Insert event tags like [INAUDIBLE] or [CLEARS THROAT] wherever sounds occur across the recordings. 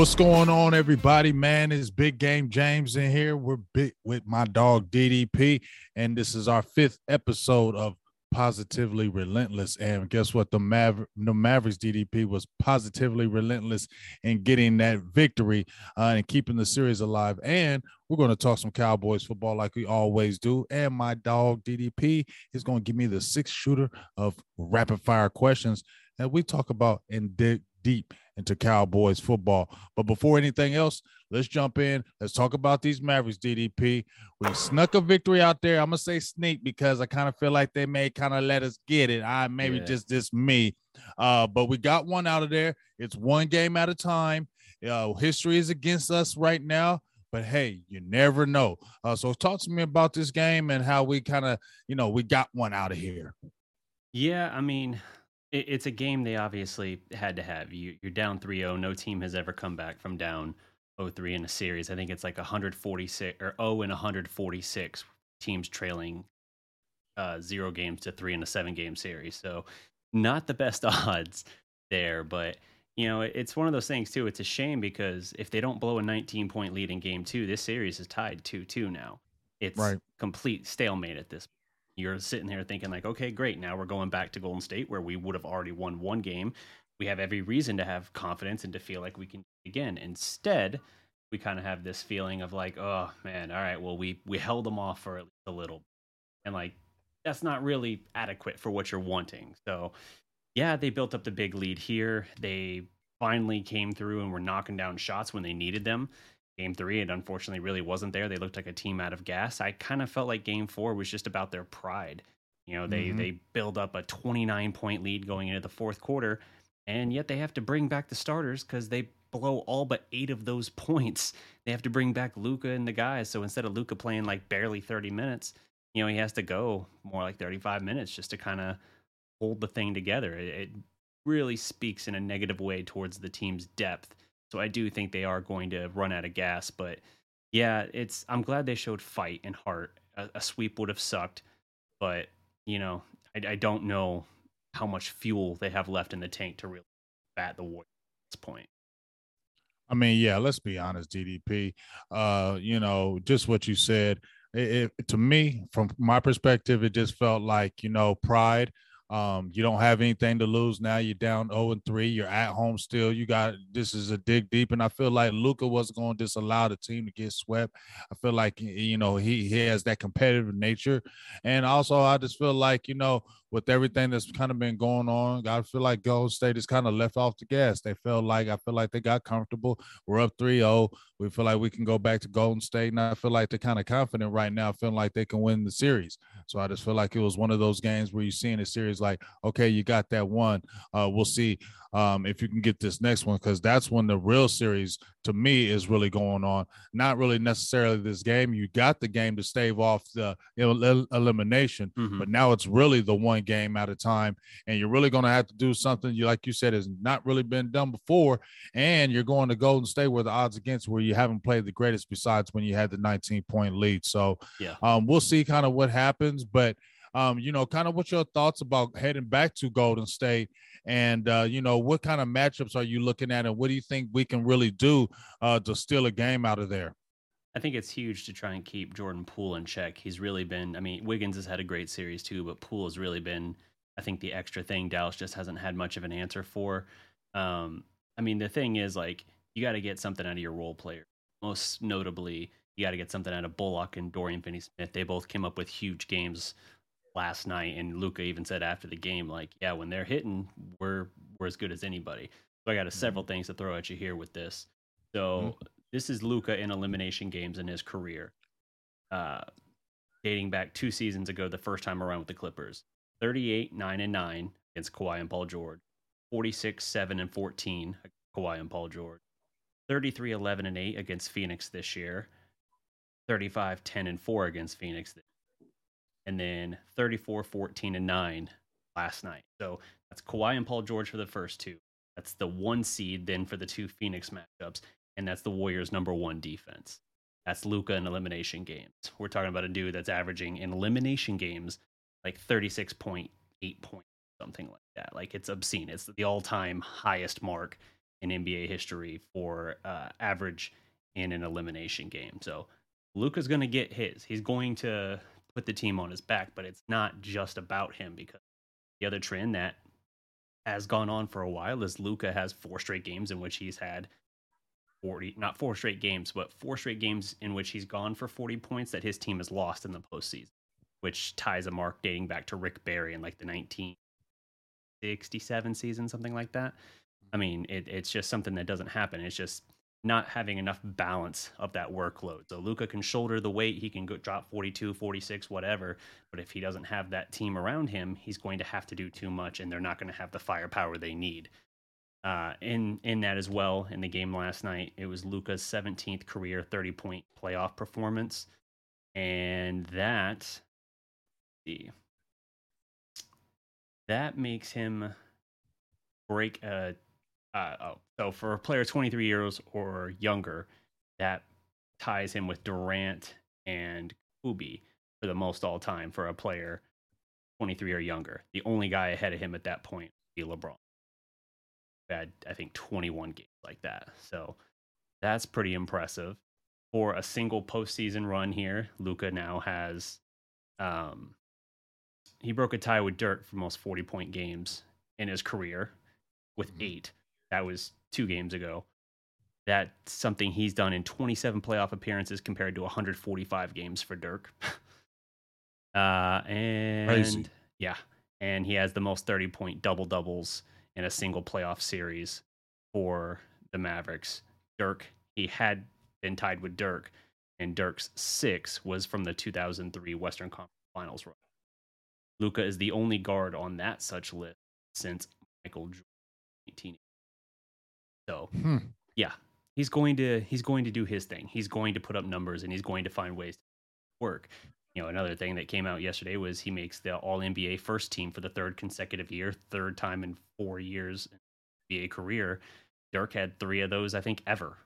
What's going on, everybody? Man, it's Big Game James in here. We're with my dog DDP, and this is our fifth episode of Positively Relentless. And guess what? The, Maver- the Mavericks DDP was positively relentless in getting that victory uh, and keeping the series alive. And we're going to talk some Cowboys football like we always do. And my dog DDP is going to give me the six shooter of rapid fire questions that we talk about and dig deep into Cowboys football. But before anything else, let's jump in. Let's talk about these Mavericks, DDP. We snuck a victory out there. I'm gonna say sneak because I kind of feel like they may kind of let us get it. I maybe yeah. just this me. Uh, but we got one out of there. It's one game at a time. Uh, history is against us right now. But hey, you never know. Uh, so talk to me about this game and how we kind of, you know, we got one out of here. Yeah, I mean, it's a game they obviously had to have. You, you're down 3-0. No team has ever come back from down 0-3 in a series. I think it's like 146 or 0 and 146 teams trailing uh, zero games to three in a seven game series. So not the best [LAUGHS] odds there, but you know, it's one of those things too. It's a shame because if they don't blow a 19 point lead in game two, this series is tied 2 2 now. It's right. complete stalemate at this you're sitting there thinking like, okay, great. Now we're going back to Golden State where we would have already won one game. We have every reason to have confidence and to feel like we can again. Instead, we kind of have this feeling of like, oh man, all right, well we we held them off for at least a little, and like that's not really adequate for what you're wanting. So, yeah, they built up the big lead here. They finally came through and were knocking down shots when they needed them game three, it unfortunately really wasn't there. They looked like a team out of gas. I kind of felt like game four was just about their pride. You know, they mm-hmm. they build up a 29 point lead going into the fourth quarter, and yet they have to bring back the starters because they blow all but eight of those [LAUGHS] points. They have to bring back Luka and the guys. So instead of Luka playing like barely 30 minutes, you know, he has to go more like 35 minutes just to kind of hold the thing together. It, it really speaks in a negative way towards the team's depth so I do think they are going to run out of gas. But yeah, it's I'm glad they showed fight and heart. A, a sweep would have sucked, but you know, I, I, don't know how much fuel they have left in the tank to really bat the Warriors at this point. I mean, yeah, let's be honest, DDP. Uh, you know, just what you said. It, it, to me, from my perspective, it just felt like you know pride um, you don't have anything to lose now. You're down 0 and 3. You're at home still. You got this is a dig deep. And I feel like Luka wasn't going to disallow the team to get swept. I feel like you know he, he has that competitive nature. And also I just feel like, you know, with everything that's kind of been going on, I feel like Golden State is kind of left off the gas. They felt like I feel like they got comfortable. We're up 3-0. We feel like we can go back to Golden State. And I feel like they're kind of confident right now, feeling like they can win the series. So I just feel like it was one of those games where you see in a series like, okay, you got that one. Uh, we'll see um, if you can get this next one, because that's when the real series to me is really going on. Not really necessarily this game. You got the game to stave off the elimination, mm-hmm. but now it's really the one game at a time, and you're really going to have to do something you like you said has not really been done before, and you're going to Golden State where the odds against where you haven't played the greatest besides when you had the 19 point lead. So yeah, um, we'll see kind of what happens, but um, you know, kind of what's your thoughts about heading back to Golden State, and uh, you know, what kind of matchups are you looking at, and what do you think we can really do uh, to steal a game out of there? I think it's huge to try and keep Jordan Poole in check. He's really been. I mean, Wiggins has had a great series too, but Poole has really been. I think the extra thing Dallas just hasn't had much of an answer for. Um, I mean, the thing is, like, you got to get something out of your role player. Most notably, you got to get something out of Bullock and Dorian Finney-Smith. They both came up with huge games last night, and Luka even said after the game, like, yeah, when they're hitting, we're we're as good as anybody. So I got a, several mm-hmm. things to throw at you here with this. So mm-hmm. this is Luka in elimination games in his career, uh, dating back two seasons ago, the first time around with the Clippers. 38, 9, and 9 against Kawhi and Paul George. 46, 7, and 14 Kawhi and Paul George. 33, 11, and 8 against Phoenix this year. 35, 10, and 4 against Phoenix this and then 34, 14, and 9 last night. So that's Kawhi and Paul George for the first two. That's the one seed then for the two Phoenix matchups, and that's the Warriors' number one defense. That's Luka in elimination games. We're talking about a dude that's averaging in elimination games like 36.8 points, something like that. Like it's obscene. It's the all time highest mark in NBA history for uh, average in an elimination game. So Luka's going to get his. He's going to put the team on his back, but it's not just about him because the other trend that has gone on for a while is Luka has four straight games in which he's had 40, not four straight games, but four straight games in which he's gone for 40 points that his team has lost in the postseason, which ties a mark dating back to Rick Barry in like the 1967 season, something like that. I mm-hmm. mean, it, it's just something that doesn't happen. It's just not having enough balance of that workload. So Luka can shoulder the weight, he can go drop 42, 46, whatever, but if he doesn't have that team around him, he's going to have to do too much and they're not going to have the firepower they need. Uh, in in that as well, in the game last night, it was Luka's 17th career 30 point playoff performance, and that see that makes him break a uh, oh, so for a player 23 years or younger, that ties him with Durant and Kobe for the most all time for a player 23 or younger. The only guy ahead of him at that point would be LeBron. Had I think 21 games like that. So that's pretty impressive. For a single postseason run here, Luka now has um, he broke a tie with Dirk for most 40 point games in his career with mm-hmm. eight. That was two games ago. That's something he's done in 27 playoff appearances compared to 145 games for Dirk. [LAUGHS] uh, and Crazy. yeah, and he has the most 30 point double doubles in a single playoff series for the Mavericks. Dirk, he had been tied with Dirk, and Dirk's six was from the 2003 Western Conference Finals run. Luka is the only guard on that such list since Michael Jordan, 1980. So hmm. yeah, he's going to he's going to do his thing. He's going to put up numbers and he's going to find ways to work. You know, another thing that came out yesterday was he makes the All NBA first team for the third consecutive year, third time in four years in NBA career. Dirk had three of those, I think, ever.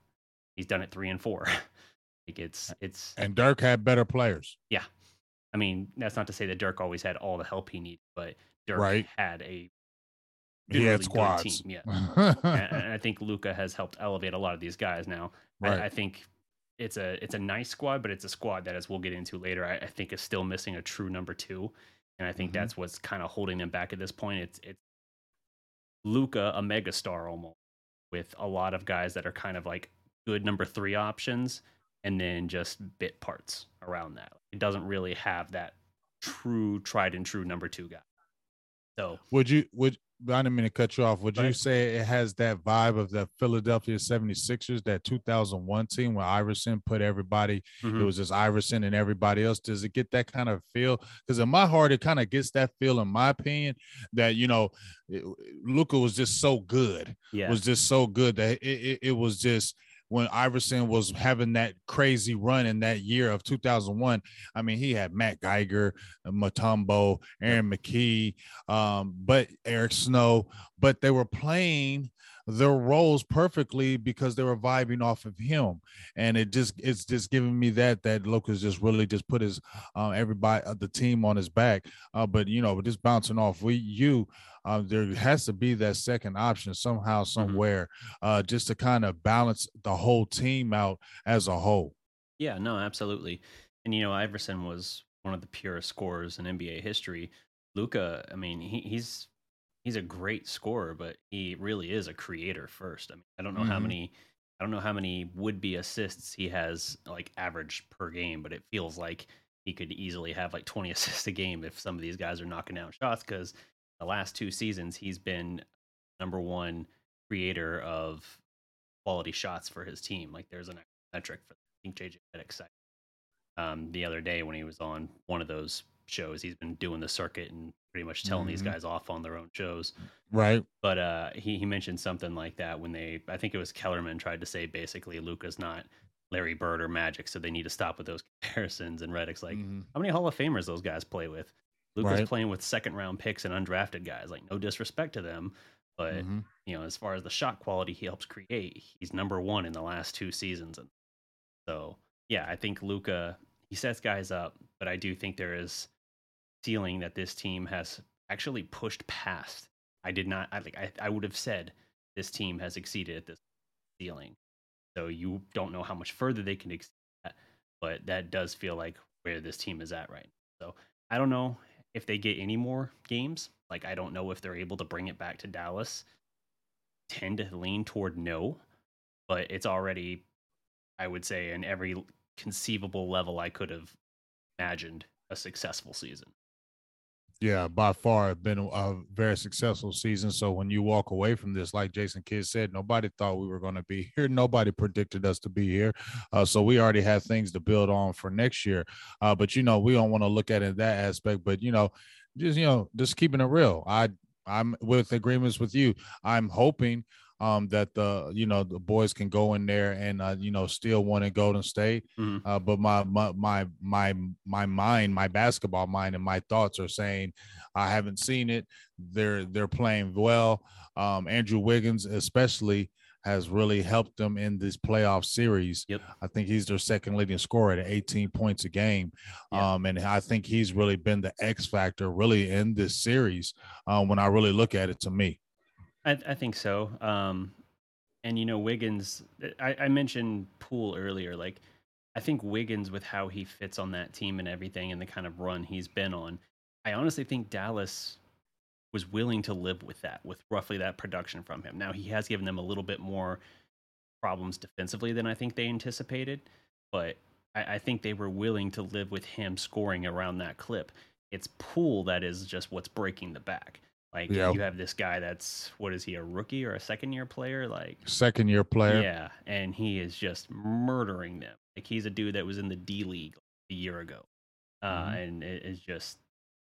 He's done it three and four. [LAUGHS] like it's it's and Dirk had better players. Yeah, I mean that's not to say that Dirk always had all the help he needed, but Dirk right. had a he had squads. Team, yeah, and, [LAUGHS] I think Luka has helped elevate a lot of these guys. Now, right. I, I, think it's a it's a nice squad, but it's a squad that, as we'll get into later, I, I think is still missing a true number two, and I think mm-hmm. that's what's kind of holding them back at this point. It's it's Luka, a megastar almost, with a lot of guys that are kind of like good number three options, and then just bit parts around that. It doesn't really have that true tried and true number two guy. So would you would I didn't mean to cut you off. Would you say it has that vibe of the Philadelphia 76ers, that 2001 team where Iverson put everybody, mm-hmm. it was just Iverson and everybody else? Does it get that kind of feel? Because in my heart, it kind of gets that feel, in my opinion, that, you know, Luka was just so good. Yeah. Was just so good that it, it, it was just – when Iverson was having that crazy run in that year of 2001. I mean, he had Matt Geiger, Mutombo, Aaron McKie, um, but Eric Snow, but they were playing their roles perfectly because they were vibing off of him and it just it's just giving me that that Lucas just really just put his uh, everybody uh, the team on his back uh, but you know just bouncing off we you uh, there has to be that second option somehow, mm-hmm. somewhere, mm-hmm. uh, just to kind of balance the whole team out as a whole. Yeah, no, absolutely. And you know, Iverson was one of the purest scorers in NBA history. Luka, I mean, he, he's he's a great scorer, but he really is a creator first. I mean, I don't know mm-hmm. how many I don't know how many would be assists he has like average per game, but it feels like he could easily have like 20 [LAUGHS] assists a game if some of these guys are knocking down shots because the last two seasons, he's been number one creator of quality shots for his team. Like there's an metric for I think JJ Redick said um, the other day when he was on one of those shows. He's been doing the circuit and pretty much telling mm-hmm. these guys off on their own shows. Right. But uh, he he mentioned something like that when they I think it was Kellerman tried to say basically Luka's not Larry Bird or Magic, so they need to stop with those [LAUGHS] comparisons. And Redick's like, mm-hmm. how many Hall of Famers those guys play with? Luka's right. playing with second round picks and undrafted guys. Like no disrespect to them, but mm-hmm. you know, as far as the shot quality he helps create, he's number one in the last two seasons. And so yeah, I think Luka he sets guys up, but I do think there is ceiling that this team has actually pushed past. I did not I like I, I would have said this team has exceeded at this ceiling. So you don't know how much further they can exceed that, but that does feel like where this team is at right now. So I don't know if they get any more games. Like I don't know if they're able to bring it back to Dallas. Tend to lean toward no, but it's already, I would say, in every conceivable level I could have imagined a successful season. Yeah, by far been a very successful season. So when you walk away from this, like Jason Kidd said, nobody thought we were going to be here. [LAUGHS] Nobody predicted us to be here. Uh, so we already have things to build on for next year. Uh, but you know, we don't want to look at it that aspect. But you know, just you know, just keeping it real. I I'm with agreements with you. I'm hoping um, that the you know the boys can go in there and uh, you know still win at Golden State. Mm-hmm. Uh, but my, my my my my mind, my basketball mind, and my thoughts are saying I haven't seen it. They're they're playing well. Um, Andrew Wiggins, especially, has really helped them in this playoff series. Yep. I think he's their second leading scorer at 18 points a game. Um, and I think he's really been the X factor really in this series uh, when I really look at it to me. I, I think so. Um, and you know, Wiggins. I, I mentioned Poole earlier. Like, I think Wiggins, with how he fits on that team and everything, and the kind of run he's been on, I honestly think Dallas was willing to live with that, with roughly that production from him. Now he has given them a little bit more problems defensively than I think they anticipated, but I, I think they were willing to live with him scoring around that clip. It's Poole that is just what's breaking the back. Like yeah. you have this guy that's what is he a rookie or a second year player? Like second year player. Yeah, and he is just murdering them. Like he's a dude that was in the D League a year ago, uh, mm-hmm. and it is just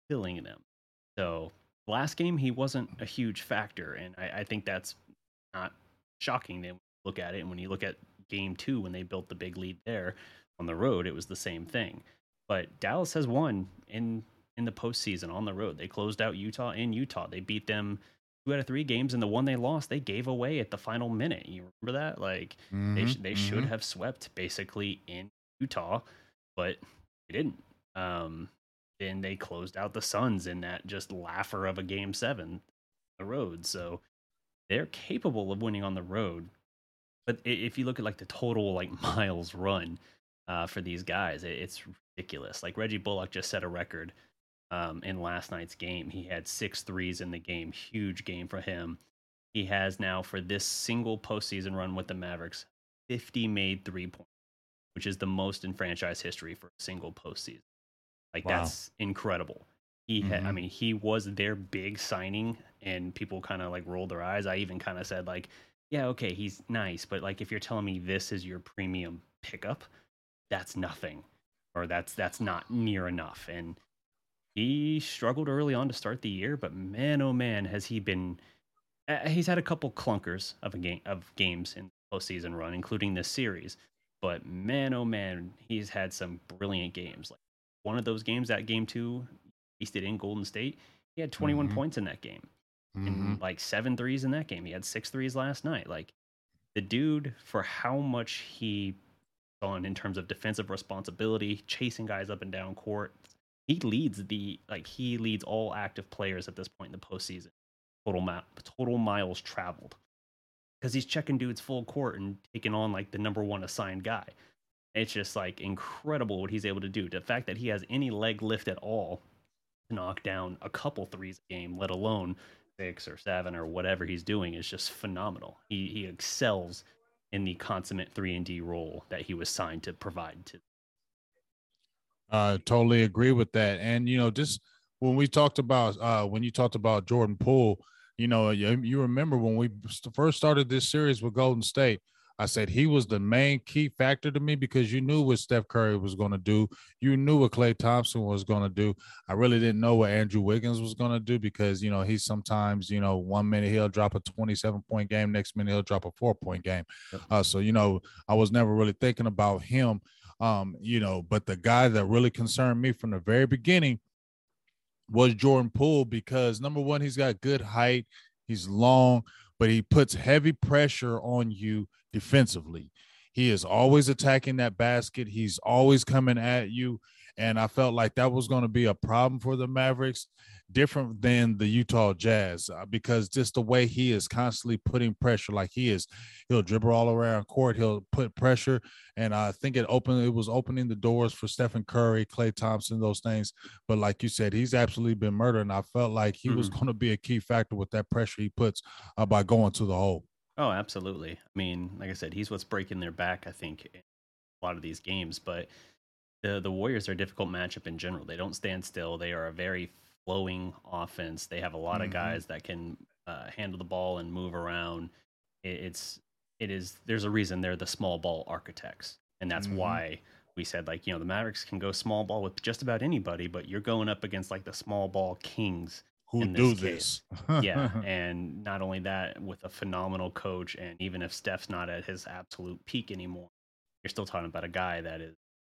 killing them. So last game he wasn't a huge factor, and I, I think that's not shocking. Then look at it, and when you look at game two when they built the big lead there on the road, it was the same thing. But Dallas has won in in the postseason on the road. They closed out Utah in Utah. They beat them two out of three games, and the one they lost, they gave away at the final minute. You remember that? Like mm-hmm, they sh- they mm-hmm. should have swept basically in Utah, but they didn't. Um, and they closed out the Suns in that just laugher of a game seven, the road. So they're capable of winning on the road. But if you look at like the total like [LAUGHS] miles run uh, for these guys, it's ridiculous. Like Reggie Bullock just set a record um, in last night's game. He had six threes in the game. Huge game for him. He has now, for this single postseason run with the Mavericks, 50 made three points, which is the most in franchise history for a single postseason. Like, wow. that's incredible. He mm-hmm. had, I mean, he was their big signing, and people kind of like rolled their eyes. I even kind of said, like, yeah, okay, he's nice, but like, if you're telling me this is your premium pickup, that's nothing, or that's that's not near enough. And he struggled early on to start the year, but man, oh man, has he been. Uh, he's had a couple clunkers of a game of games in the postseason run, including this series. But man, oh man, he's had some brilliant games. Like one of those games, that game two, wasted in Golden State, he had 21 mm-hmm. points in that game, mm-hmm. and like seven threes in that game. He had six threes last night. Like the dude, for how much he on in terms of defensive responsibility, chasing guys up and down court, he leads the like he leads all active players at this point in the postseason. Total map, total miles traveled, because he's checking dudes full court and taking on like the number one assigned guy. It's just like incredible what he's able to do. The fact that he has any leg lift at all to knock down a couple threes a game, let alone six or seven or whatever he's doing, is just phenomenal. He he excels in the consummate three and D role that he was signed to provide to uh, totally agree with that. And you know, just when we talked about uh, when you talked about Jordan Poole, you know, you, you remember when we first started this series with Golden State. I said he was the main key factor to me because you knew what Steph Curry was going to do. You knew what Klay Thompson was going to do. I really didn't know what Andrew Wiggins was going to do because, you know, he sometimes, you know, one minute he'll drop a 27 point game, next minute he'll drop a four point game. Uh, so, you know, I was never really thinking about him um, you know, but the guy that really concerned me from the very beginning was Jordan Poole because number one, he's got good height, he's long, but he puts heavy pressure on you defensively. He is always attacking that basket. He's always coming at you. And I felt like that was going to be a problem for the Mavericks. Different than the Utah Jazz uh, because just the way he is constantly putting pressure, like he is, he'll dribble all around court, he'll put pressure, and I think it opened, it was opening the doors for Stephen Curry, Klay Thompson, those things. But like you said, he's absolutely been murdered, and I felt like he mm-hmm. was going to be a key factor with that pressure he puts uh, by going to the hole. Oh, absolutely. I mean, like I said, he's what's breaking their back. I think in a lot of these games, but the the Warriors are a difficult matchup in general. They don't stand still. They are a very flowing offense. They have a lot mm-hmm. of guys that can uh, handle the ball and move around. It, it's it is there's a reason they're the small ball architects, and that's mm-hmm. why we said like you know the Mavericks can go small ball with just about anybody, but you're going up against like the small ball kings who this do this. [LAUGHS] yeah, and not only that, with a phenomenal coach, and even if Steph's not at his absolute peak anymore, you're still talking about a guy that is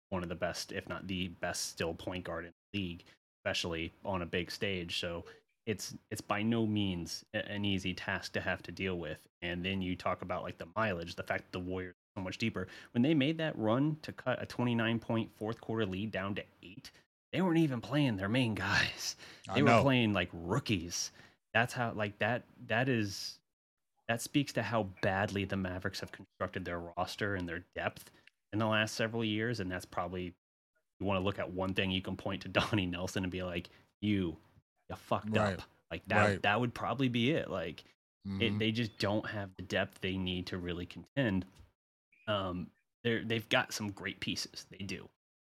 one of the best, if not the best, still point guard in the league, especially on a big stage. So it's it's by no means an easy task to have to deal with. And then you talk about like the mileage, the fact that the Warriors are so much deeper. When they made that run to cut a 29 point fourth quarter lead down to eight, they weren't even playing their main guys. They were playing like rookies. That's how like that that is that speaks to how badly the Mavericks have constructed their roster and their depth in the last several years, and that's probably you want to look at one thing you can point to Donnie Nelson and be like, you, you fucked right. up. Like that right. that would probably be it. Like mm-hmm. it, they just don't have the depth they need to really contend. Um, they're they've got some great pieces. They do.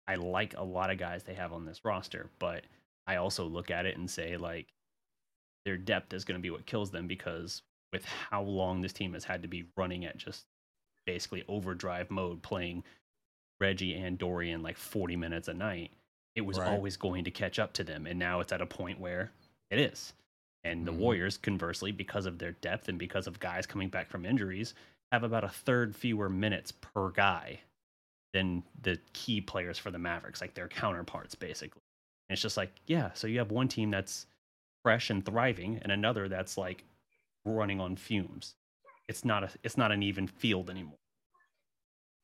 I like a lot of guys they have on this roster, but I also look at it and say like their depth is going to be what kills them because with how long this team has had to be running at just basically overdrive mode playing Reggie and Dorian like 40 minutes a night, it was right. always going to catch up to them. And now it's at a point where it is. And the mm-hmm. Warriors, conversely, because of their depth and because of guys coming back from injuries, have about a third fewer minutes per guy than the key players for the Mavericks, like their counterparts, basically. And it's just like, yeah, so you have one team that's fresh and thriving, and another that's like running on fumes it's not a it's not an even field anymore.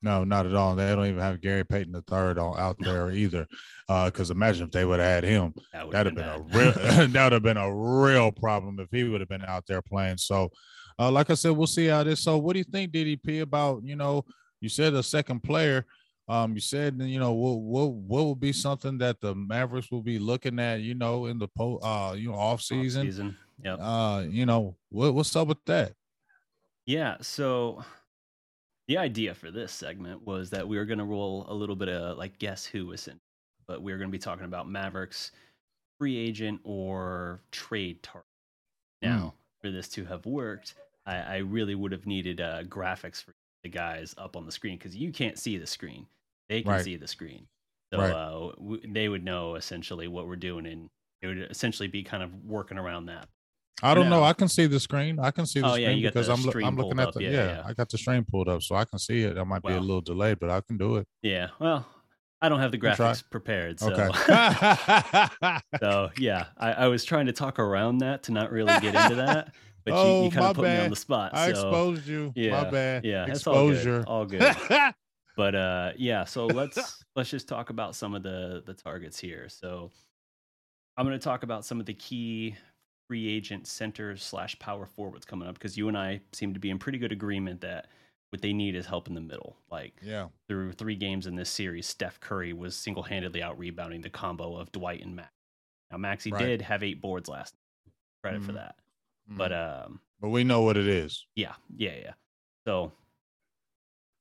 No, not at all. They don't even have Gary Payton the third on out there either. Because uh, imagine if they would have had him, that would have been, been a real [LAUGHS] [LAUGHS] that would have been a real problem if he would have been out there playing. So, uh, like I said, we'll see how this. So, what do you think, DDP, about you know? You said a second player. Um, you said you know what what what will be something that the Mavericks will be looking at, you know, in the po uh you know off season. Off season. Yeah. Uh, you know what what's up with that? Yeah. So the idea for this segment was that we were going to roll a little bit of like guess who was in, but we are going to be talking about Mavericks free agent or trade target. Now, mm. for this to have worked, I, I really would have needed uh, graphics for the guys up on the screen because you can't see the screen; they can right. see the screen. So right. uh, w- they would know essentially what we're doing, and it would essentially be kind of working around that. I don't know. I can see the screen. I can see the oh, screen yeah, because I'm I'm looking at the yeah, yeah, yeah, I got the stream pulled up, so I can see it. I might well, be a little delayed, but I can do it. Yeah. Well, I don't have the graphics prepared, so okay. [LAUGHS] [LAUGHS] so yeah, I, I, was trying to talk around that to not really get into that, [LAUGHS] but oh, you, you kind of put bad. me on the spot. I exposed you. Yeah, my bad. Yeah, exposure. all good. All good. but uh, yeah, so let's let's just talk about some of the the targets here. So I'm going to talk about some of the key free agent centers slash power forwards coming up because you and I seem to be in pretty good agreement that what they need is help in the middle. Like yeah, through three games in this series, Steph Curry was single handedly out rebounding the combo of Dwight and Max. Now Maxi right. did have eight boards last. Night. Credit mm-hmm. for that. Mm-hmm. But um, but we know what it is. Yeah, yeah, yeah. So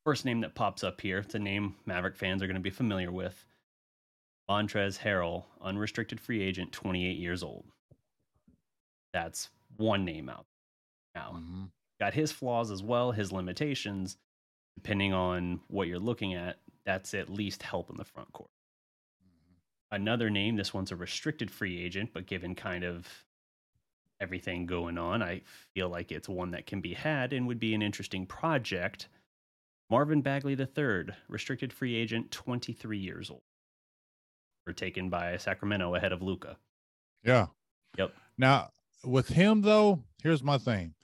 first name that pops up here, it's a name Maverick fans are going to be familiar with. Montrezl Harrell, unrestricted free agent, 28 years old. That's one name out now. Mm-hmm. Got his flaws as well, his limitations. Depending on what you're looking at, that's at least help in the front court. Mm-hmm. Another name, this one's a restricted free agent, but given kind of everything going on, I feel like it's one that can be had and would be an interesting project. Marvin Bagley III, restricted free agent, 23 years old. Were taken by Sacramento ahead of Luka. Yeah. Yep. Now, with him though, here's my thing.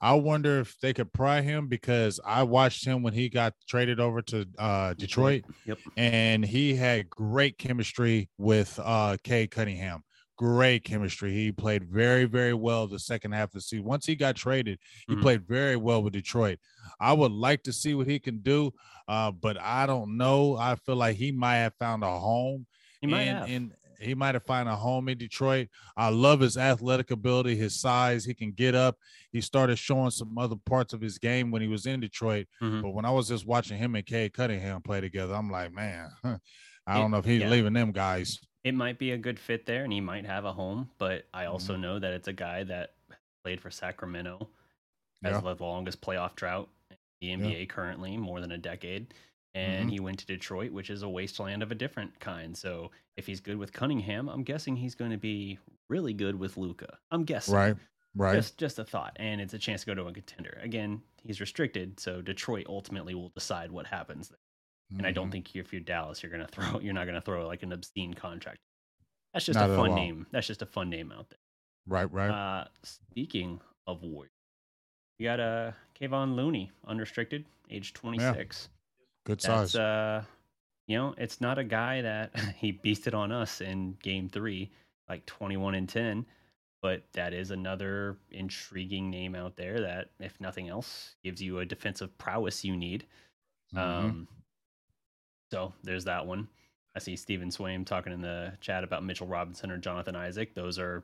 I wonder if they could pry him because I watched him when he got traded over to uh, Detroit. Yep. And he had great chemistry with uh, Cade Cunningham. great chemistry. He played very, very well the second half of the season. Once he got traded, he mm-hmm. played very well with Detroit. I would like to see what he can do, uh, but I don't know. I feel like he might have found a home. He might in, have. In, he might have found a home in Detroit. I love his athletic ability, his size. He can get up. He started showing some other parts of his game when he was in Detroit. Mm-hmm. But when I was just watching him and Cade Cunningham play together, I'm like, man, [LAUGHS] I don't know if he's yeah. leaving them guys. It might be a good fit there, and he might have a home. But I also mm-hmm. know that it's a guy that played for Sacramento, has yeah. the longest playoff drought in the NBA yeah. currently, more than a decade and mm-hmm. he went to Detroit, which is a wasteland of a different kind. So if he's good with Cunningham, I'm guessing he's going to be really good with Luka. I'm guessing. Right. Right. Just just a thought, and it's a chance to go to a contender. Again, he's restricted, so Detroit ultimately will decide what happens. Mm-hmm. And I don't mm-hmm. think if you're Dallas, you're gonna [LAUGHS] throw you're not gonna throw like an obscene contract. That's just not a fun name. That's just a fun name out there. Right. Right. Uh, speaking of Warriors, you got a uh, Kevon Looney, unrestricted, age 26. Good size. That's, uh, you know, it's not a guy that [LAUGHS] he beasted on us in game three, like 21 and 10, but that is another intriguing name out there that, if nothing else, gives you a defensive prowess you need. Mm-hmm. Um, so there's that one. I see Steven Swaim talking in the chat about Mitchell Robinson or Jonathan Isaac. Those are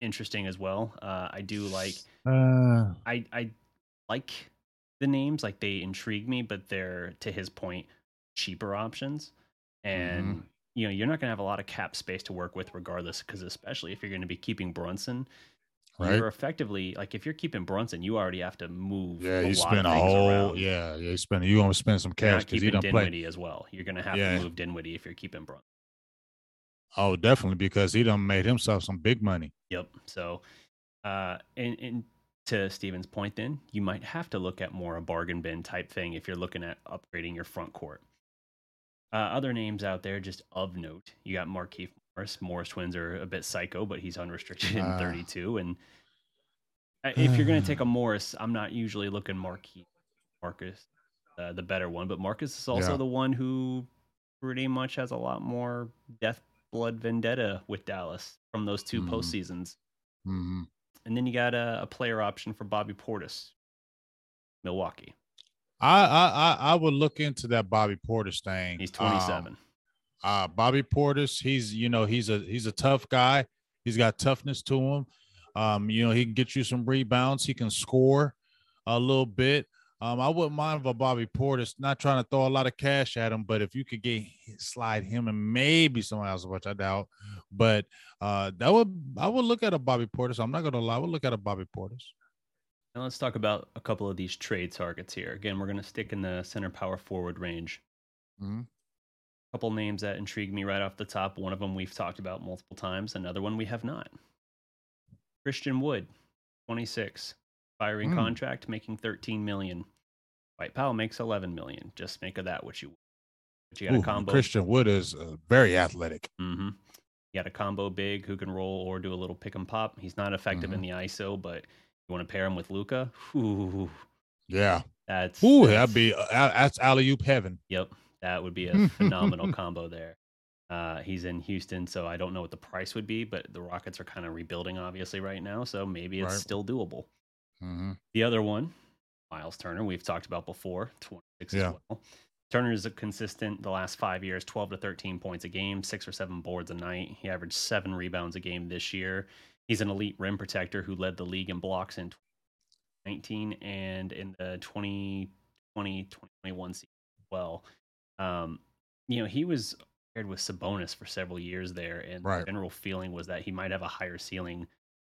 interesting as well. Uh, I do like. Uh... I I like the names like they intrigue me but they're to his point cheaper options and mm-hmm. you know you're not going to have a lot of cap space to work with regardless because especially if you're going to be keeping brunson right. you're effectively like if you're keeping brunson you already have to move yeah you spend a whole around. yeah you spend you're going to spend some cash because you don't Dinwiddie play as well you're going to have yeah. to move Dinwiddie if you're keeping brunson oh definitely because he done made himself some big money yep so uh and and to Steven's point, then you might have to look at more a bargain bin type thing if you're looking at upgrading your front court. Uh, other names out there, just of note, you got Markieff Morris. Morris twins are a bit psycho, but he's unrestricted in uh, 32. And uh, [SIGHS] if you're going to take a Morris, I'm not usually looking Markieff Marcus, uh, the better one, but Marcus is also yeah. the one who pretty much has a lot more death blood vendetta with Dallas from those 2 mm-hmm. postseasons. Mm-hmm. And then you got a, a player option for Bobby Portis, Milwaukee. I, I I would look into that Bobby Portis thing. He's 27. Um, uh, Bobby Portis, he's you know he's a he's a tough guy. He's got toughness to him. Um, you know he can get you some rebounds. He can score a little bit. Um, I wouldn't mind for Bobby Portis, not trying to throw a lot of cash at him, but if you could get slide him and maybe someone else, which I doubt, but uh, that would I would look at a Bobby Portis. I'm not gonna lie, I would look at a Bobby Portis. Now let's talk about a couple of these trade targets here. Again, we're gonna stick in the center power forward range. Mm-hmm. A couple names that intrigue me right off the top. One of them we've talked about multiple times. Another one we have not. Christian Wood, 26 expiring mm. contract, making 13 million. Dwight Powell makes 11 million. Just make of that what you. But you got Ooh, a combo. Christian Wood is uh, very athletic. Mm-hmm. You got a combo big who can roll or do a little pick and pop. He's not effective mm-hmm. in the ISO, but you want to pair him with Luka. Yeah. That's Ooh, that's, that'd be uh, that's alley oop heaven. Yep, that would be a [LAUGHS] phenomenal combo there. Uh, he's in Houston, so I don't know what the price would be, but the Rockets are kind of rebuilding, obviously, right now. So maybe it's right. still doable. Mm-hmm. The other one, Miles Turner, we've talked about before, 26 yeah. as well. Turner is a consistent the last five years, 12 to 13 points a game, six or seven boards a night. He averaged seven rebounds a game this year. He's an elite rim protector who led the league in blocks in 2019 and in the 2020 2021 season as well. Um, you know, he was paired with Sabonis for several years there, and right. the general feeling was that he might have a higher ceiling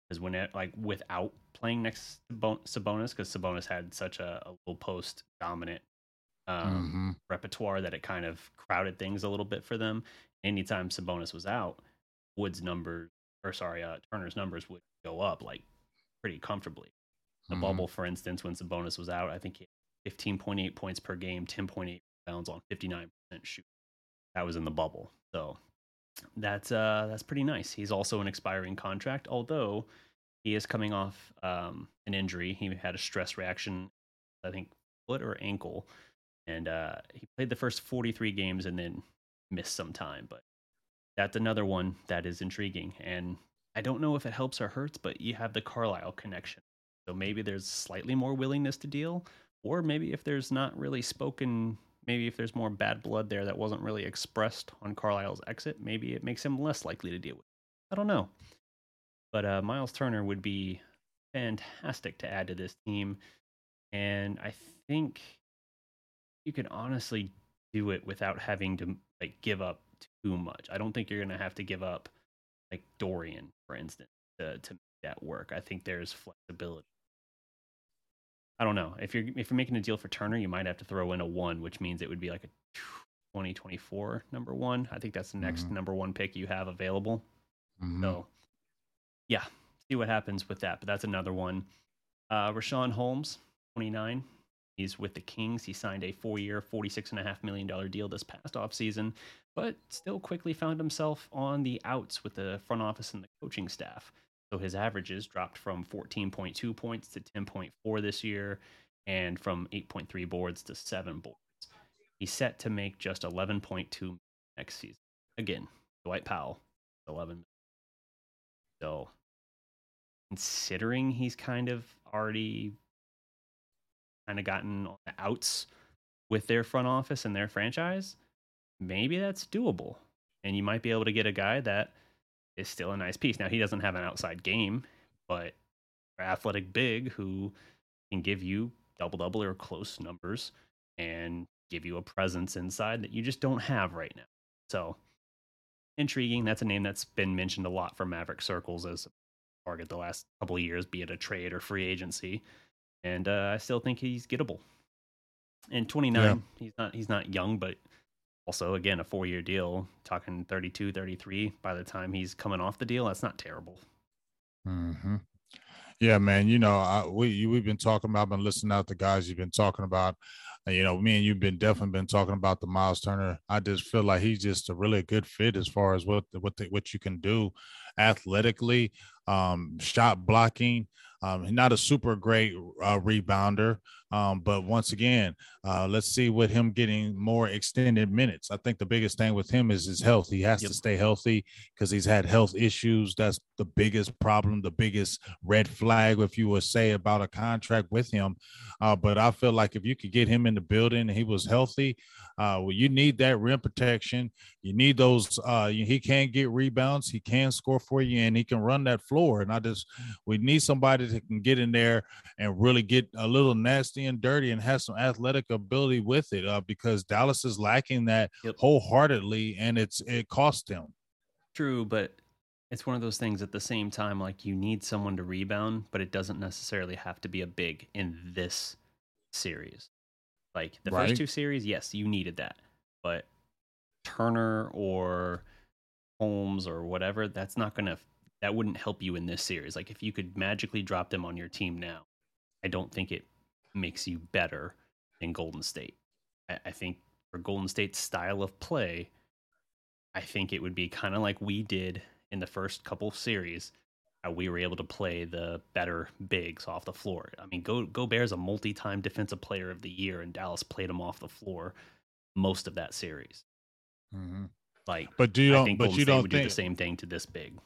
because when it like without playing next to Sabonis, because Sabonis had such a, a low post dominant um, mm-hmm. repertoire that it kind of crowded things a little bit for them. Anytime Sabonis was out, Wood's numbers, or sorry, uh, Turner's numbers would go up like pretty comfortably. The mm-hmm. bubble, for instance, when Sabonis was out, I think he had 15.8 points per game, 10.8 rebounds on 59% shoot. That was in the bubble. So that's uh that's pretty nice. He's also an expiring contract, although he is coming off um, an injury. He had a stress reaction, I think foot or ankle, and uh, he played the first 43 games and then missed some time. But that's another one that is intriguing. And I don't know if it helps or hurts, but you have the Carlisle connection. So maybe there's slightly more willingness to deal, or maybe if there's not really spoken, maybe if there's more bad blood there that wasn't really expressed on Carlisle's exit, maybe it makes him less likely to deal with. It. I don't know. But uh, Miles Turner would be fantastic to add to this team. And I think you can honestly do it without having to like give up too much. I don't think you're gonna have to give up like Dorian, for instance, to to make that work. I think there's flexibility. I don't know if you're if you're making a deal for Turner, you might have to throw in a one, which means it would be like a 2024 number one. I think that's the next mm-hmm. number one pick you have available. Mm-hmm. So, yeah, see what happens with that. But that's another one. Uh, Richaun Holmes, 29. He's with the Kings. He signed a four year, $46.5 million deal this past offseason, but still quickly found himself on the outs with the front office and the coaching staff. So his averages dropped from 14.2 points to 10.4 this year and from 8.3 boards to 7 boards. He's set to make just 11.2 next season. Again, Dwight Powell, 11. So considering he's kind of already kind of gotten outs with their front office and their franchise, maybe that's doable. And you might be able to get a guy that is still a nice piece. Now he doesn't have an outside game, but athletic big who can give you double double or close numbers and give you a presence inside that you just don't have right now. So intriguing. That's a name that's been mentioned a lot from Maverick circles as a target the last couple of years, be it a trade or free agency and uh, I still think he's gettable. And 29, yeah. he's not he's not young, but also again a four year deal. Talking 32, 33 by the time he's coming off the deal. That's not terrible. Hmm. Yeah, man. You know, I, we we've been talking about. I've been listening out the guys you've been talking about. You know, me and you've been definitely been talking about the Miles Turner. I just feel like he's just a really good fit as far as what what the, what you can do athletically, um, shot blocking. Um, not a super great uh, rebounder, um, but once again, uh, let's see with him getting more extended minutes. I think the biggest thing with him is his health. He has yep. to stay healthy because he's had health issues. That's the biggest problem, the biggest red flag, if you would say, about a contract with him. Uh, but I feel like if you could get him in the building and he was healthy, uh, well, you need that rim protection. You need those. Uh, he can get rebounds. He can score for you, and he can run that floor. And I just, we need somebody that can get in there and really get a little nasty and dirty and has some athletic ability with it. Uh, because Dallas is lacking that yep. wholeheartedly, and it's it cost them. True, but it's one of those things at the same time like you need someone to rebound but it doesn't necessarily have to be a big in this series like the right. first two series, yes, you needed that. But Turner or Holmes or whatever, that's not going to that wouldn't help you in this series. Like if you could magically drop them on your team now, I don't think it makes you better than Golden State. I, I think for Golden State's style of play, I think it would be kind of like we did in the first couple series how we were able to play the better bigs off the floor. I mean, Go Gobert's a multi-time defensive player of the year, and Dallas played him off the floor most of that series. Mm-hmm. Like, but do you don't? but Golden you State don't think do the same thing to this big?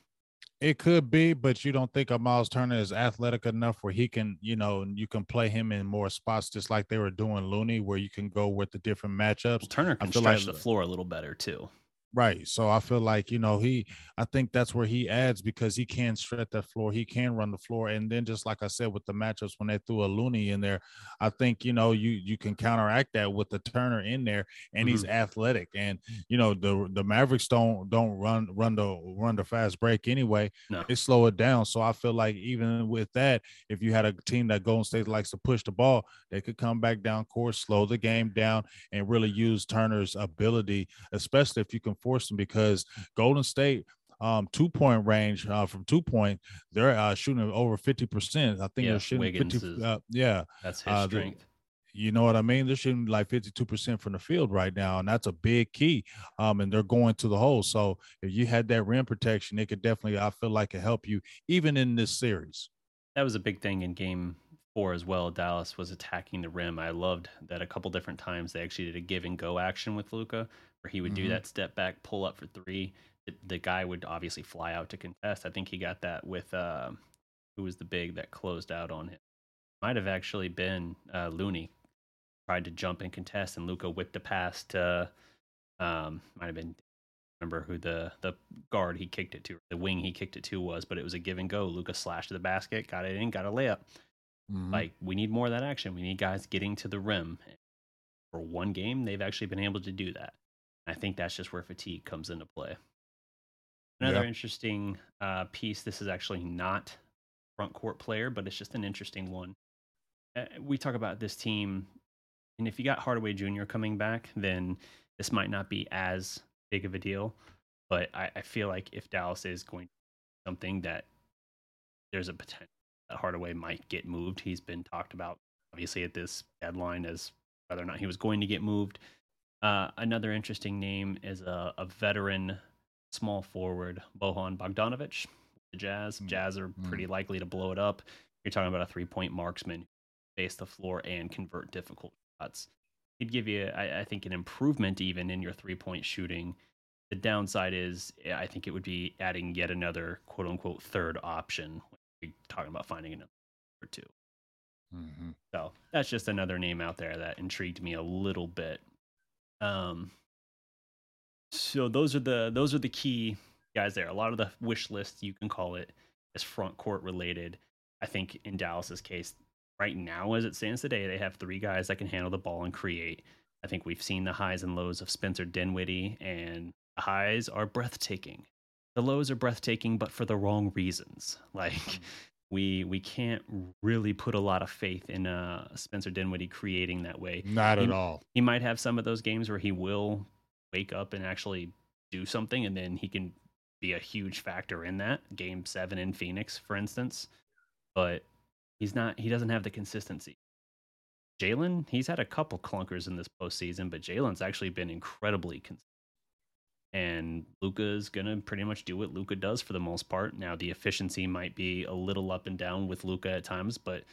It could be, but you don't think a Miles Turner is athletic enough where he can, you know, you can play him in more spots, just like they were doing Looney, where you can go with the different matchups. Well, Turner can stretch like, the floor a little better too. Right. So I feel like, you know, he I think that's where he adds because he can stretch that floor, he can run the floor. And then just like I said with the matchups when they threw a Looney in there, I think, you know, you you can counteract that with the Turner in there and mm-hmm. he's athletic. And you know, the the Mavericks don't don't run run the run the fast break anyway. No. They slow it down. So I feel like even with that, if you had a team that Golden State likes to push the ball, they could come back down course, slow the game down, and really use Turner's ability, especially if you can force them because Golden State um, two point range uh, from two point, they're uh, shooting over 50%. I think yeah, they're shooting Wiggins 50, is, uh, yeah. That's his uh, strength. You know what I mean? They're shooting like 52% from the field right now, and that's a big key. Um, and they're going to the hole. So if you had that rim protection, it could definitely, I feel like, it help you even in this series. That was a big thing in game four as well. Dallas was attacking the rim. I loved that a couple different times they actually did a give and go action with Luka where he would mm-hmm. do that step back, pull up for three, the guy would obviously fly out to contest. I think he got that with uh, who was the big that closed out on him. Might have actually been uh, Looney tried to jump and contest, and Luka whipped a pass to um, might have been remember who the the guard he kicked it to, the wing he kicked it to was, but it was a give and go. Luka slashed to the basket, got it in, got a layup. Mm-hmm. Like we need more of that action. We need guys getting to the rim. For one game, they've actually been able to do that. I think that's just where fatigue comes into play. Another interesting uh, piece. This is actually not front court player, but it's just an interesting one. Uh, we talk about this team, and if you got Hardaway Jr. coming back, then this might not be as big of a deal. But I, I feel like if Dallas is going something that there's a potential that Hardaway might get moved. He's been talked about obviously at this deadline as whether or not he was going to get moved. Uh, another interesting name is a, a, veteran small forward, Bojan Bogdanovic. The Jazz, mm. Jazz are pretty mm. likely to blow it up. You're talking about a three point marksman, face the floor and convert difficult shots. He'd give you, I, I think, an improvement even in your three point shooting. The downside is, I think it would be adding yet another quote unquote third option. We're talking about finding another or 2 mm-hmm. So that's just another name out there that intrigued me a little bit. Um, so those are the those are the key guys there. A lot of the wish list you can call it is front court related. I think in Dallas's case, right now as it stands today, they have three guys that can handle the ball and create. I think we've seen the highs and lows of Spencer Dinwiddie, and the highs are breathtaking. The lows are breathtaking, but for the wrong reasons. [LAUGHS] Like mm-hmm. We we can't really put a lot of faith in uh, Spencer Dinwiddie creating that way. Not he, at all. He might have some of those games where he will wake up and actually do something, and then he can be a huge factor in that. Game seven in Phoenix, for instance, but he's not. He doesn't have the consistency. Jalen, he's had a couple clunkers in this postseason, but Jalen's actually been incredibly consistent. And Luka is gonna pretty much do what Luka does for the most part. Now the efficiency might be a little up and down with Luka at times, but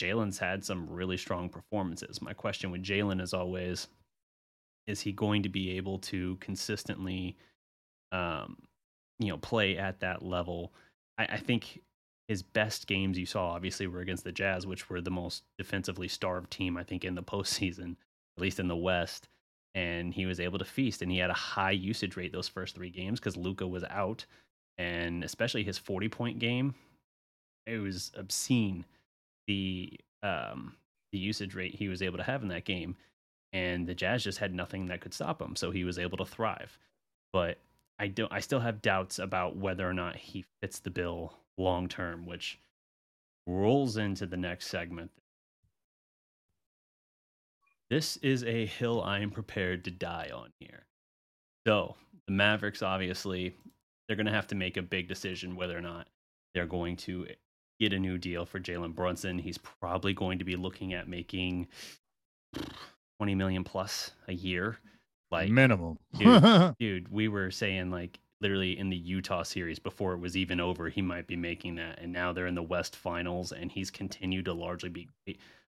Jalen's had some really strong performances. My question with Jalen is always is he going to be able to consistently um, you know play at that level I, I, think his best games you saw obviously were against the jazz which were the most defensively starved team i think in the postseason at least in the west and he was able to feast and he had a high usage rate those first three games because Luka was out and especially his 40 point game it was obscene the um the usage rate he was able to have in that game and the Jazz just had nothing that could stop him, so he was able to thrive. But I don't. I still have doubts about whether or not he fits the bill long term, which rolls into the next segment. This is a hill I am prepared to die on here. So the Mavericks, obviously, they're going to have to make a big decision whether or not they're going to get a new deal for Jalen Brunson. He's probably going to be looking at making 20 million plus a year. Like minimum. dude, [LAUGHS] dude, we were saying like literally in the Utah series before it was even over, he might be making that. And now they're in the West finals and he's continued to largely be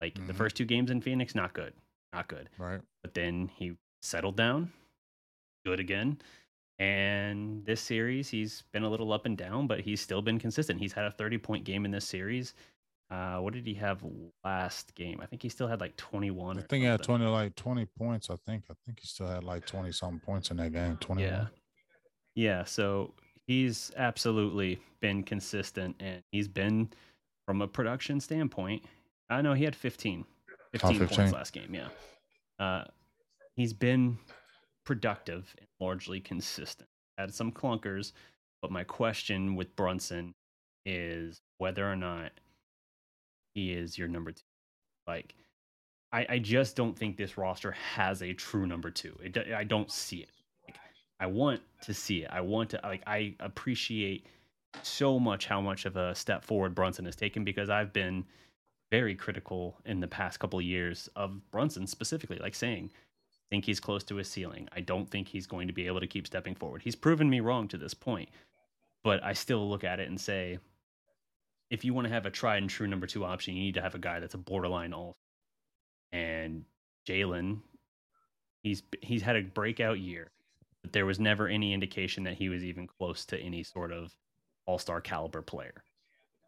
like mm-hmm. the first two games in Phoenix, not good. Not good. Right. But then he settled down, good again. And this series, he's been a little up and down, but he's still been consistent. He's had a 30 point game in this series. Uh, what did he have last game? I think he still had like 21. I think he had 20, like 20 points. I think. I think he still had like 20 something points in that game. 21. Yeah. Yeah. So he's absolutely been consistent and he's been, from a production standpoint, I know he had 15, 15, oh, 15. points last game. Yeah. Uh, he's been productive and largely consistent. Had some clunkers, but my question with Brunson is whether or not he is your number two. Like, I, I just don't think this roster has a true number two. It, I don't see it. Like, I want to see it. I want to like. I appreciate so much how much of a step forward Brunson has taken because I've been very critical in the past couple of years of Brunson specifically, like saying, think he's close to his ceiling. I don't think he's going to be able to keep stepping forward. He's proven me wrong to this point, but I still look at it and say, if you want to have a tried and true number two option, you need to have a guy that's a borderline all. And Jalen, he's he's had a breakout year. But there was never any indication that he was even close to any sort of all star caliber player.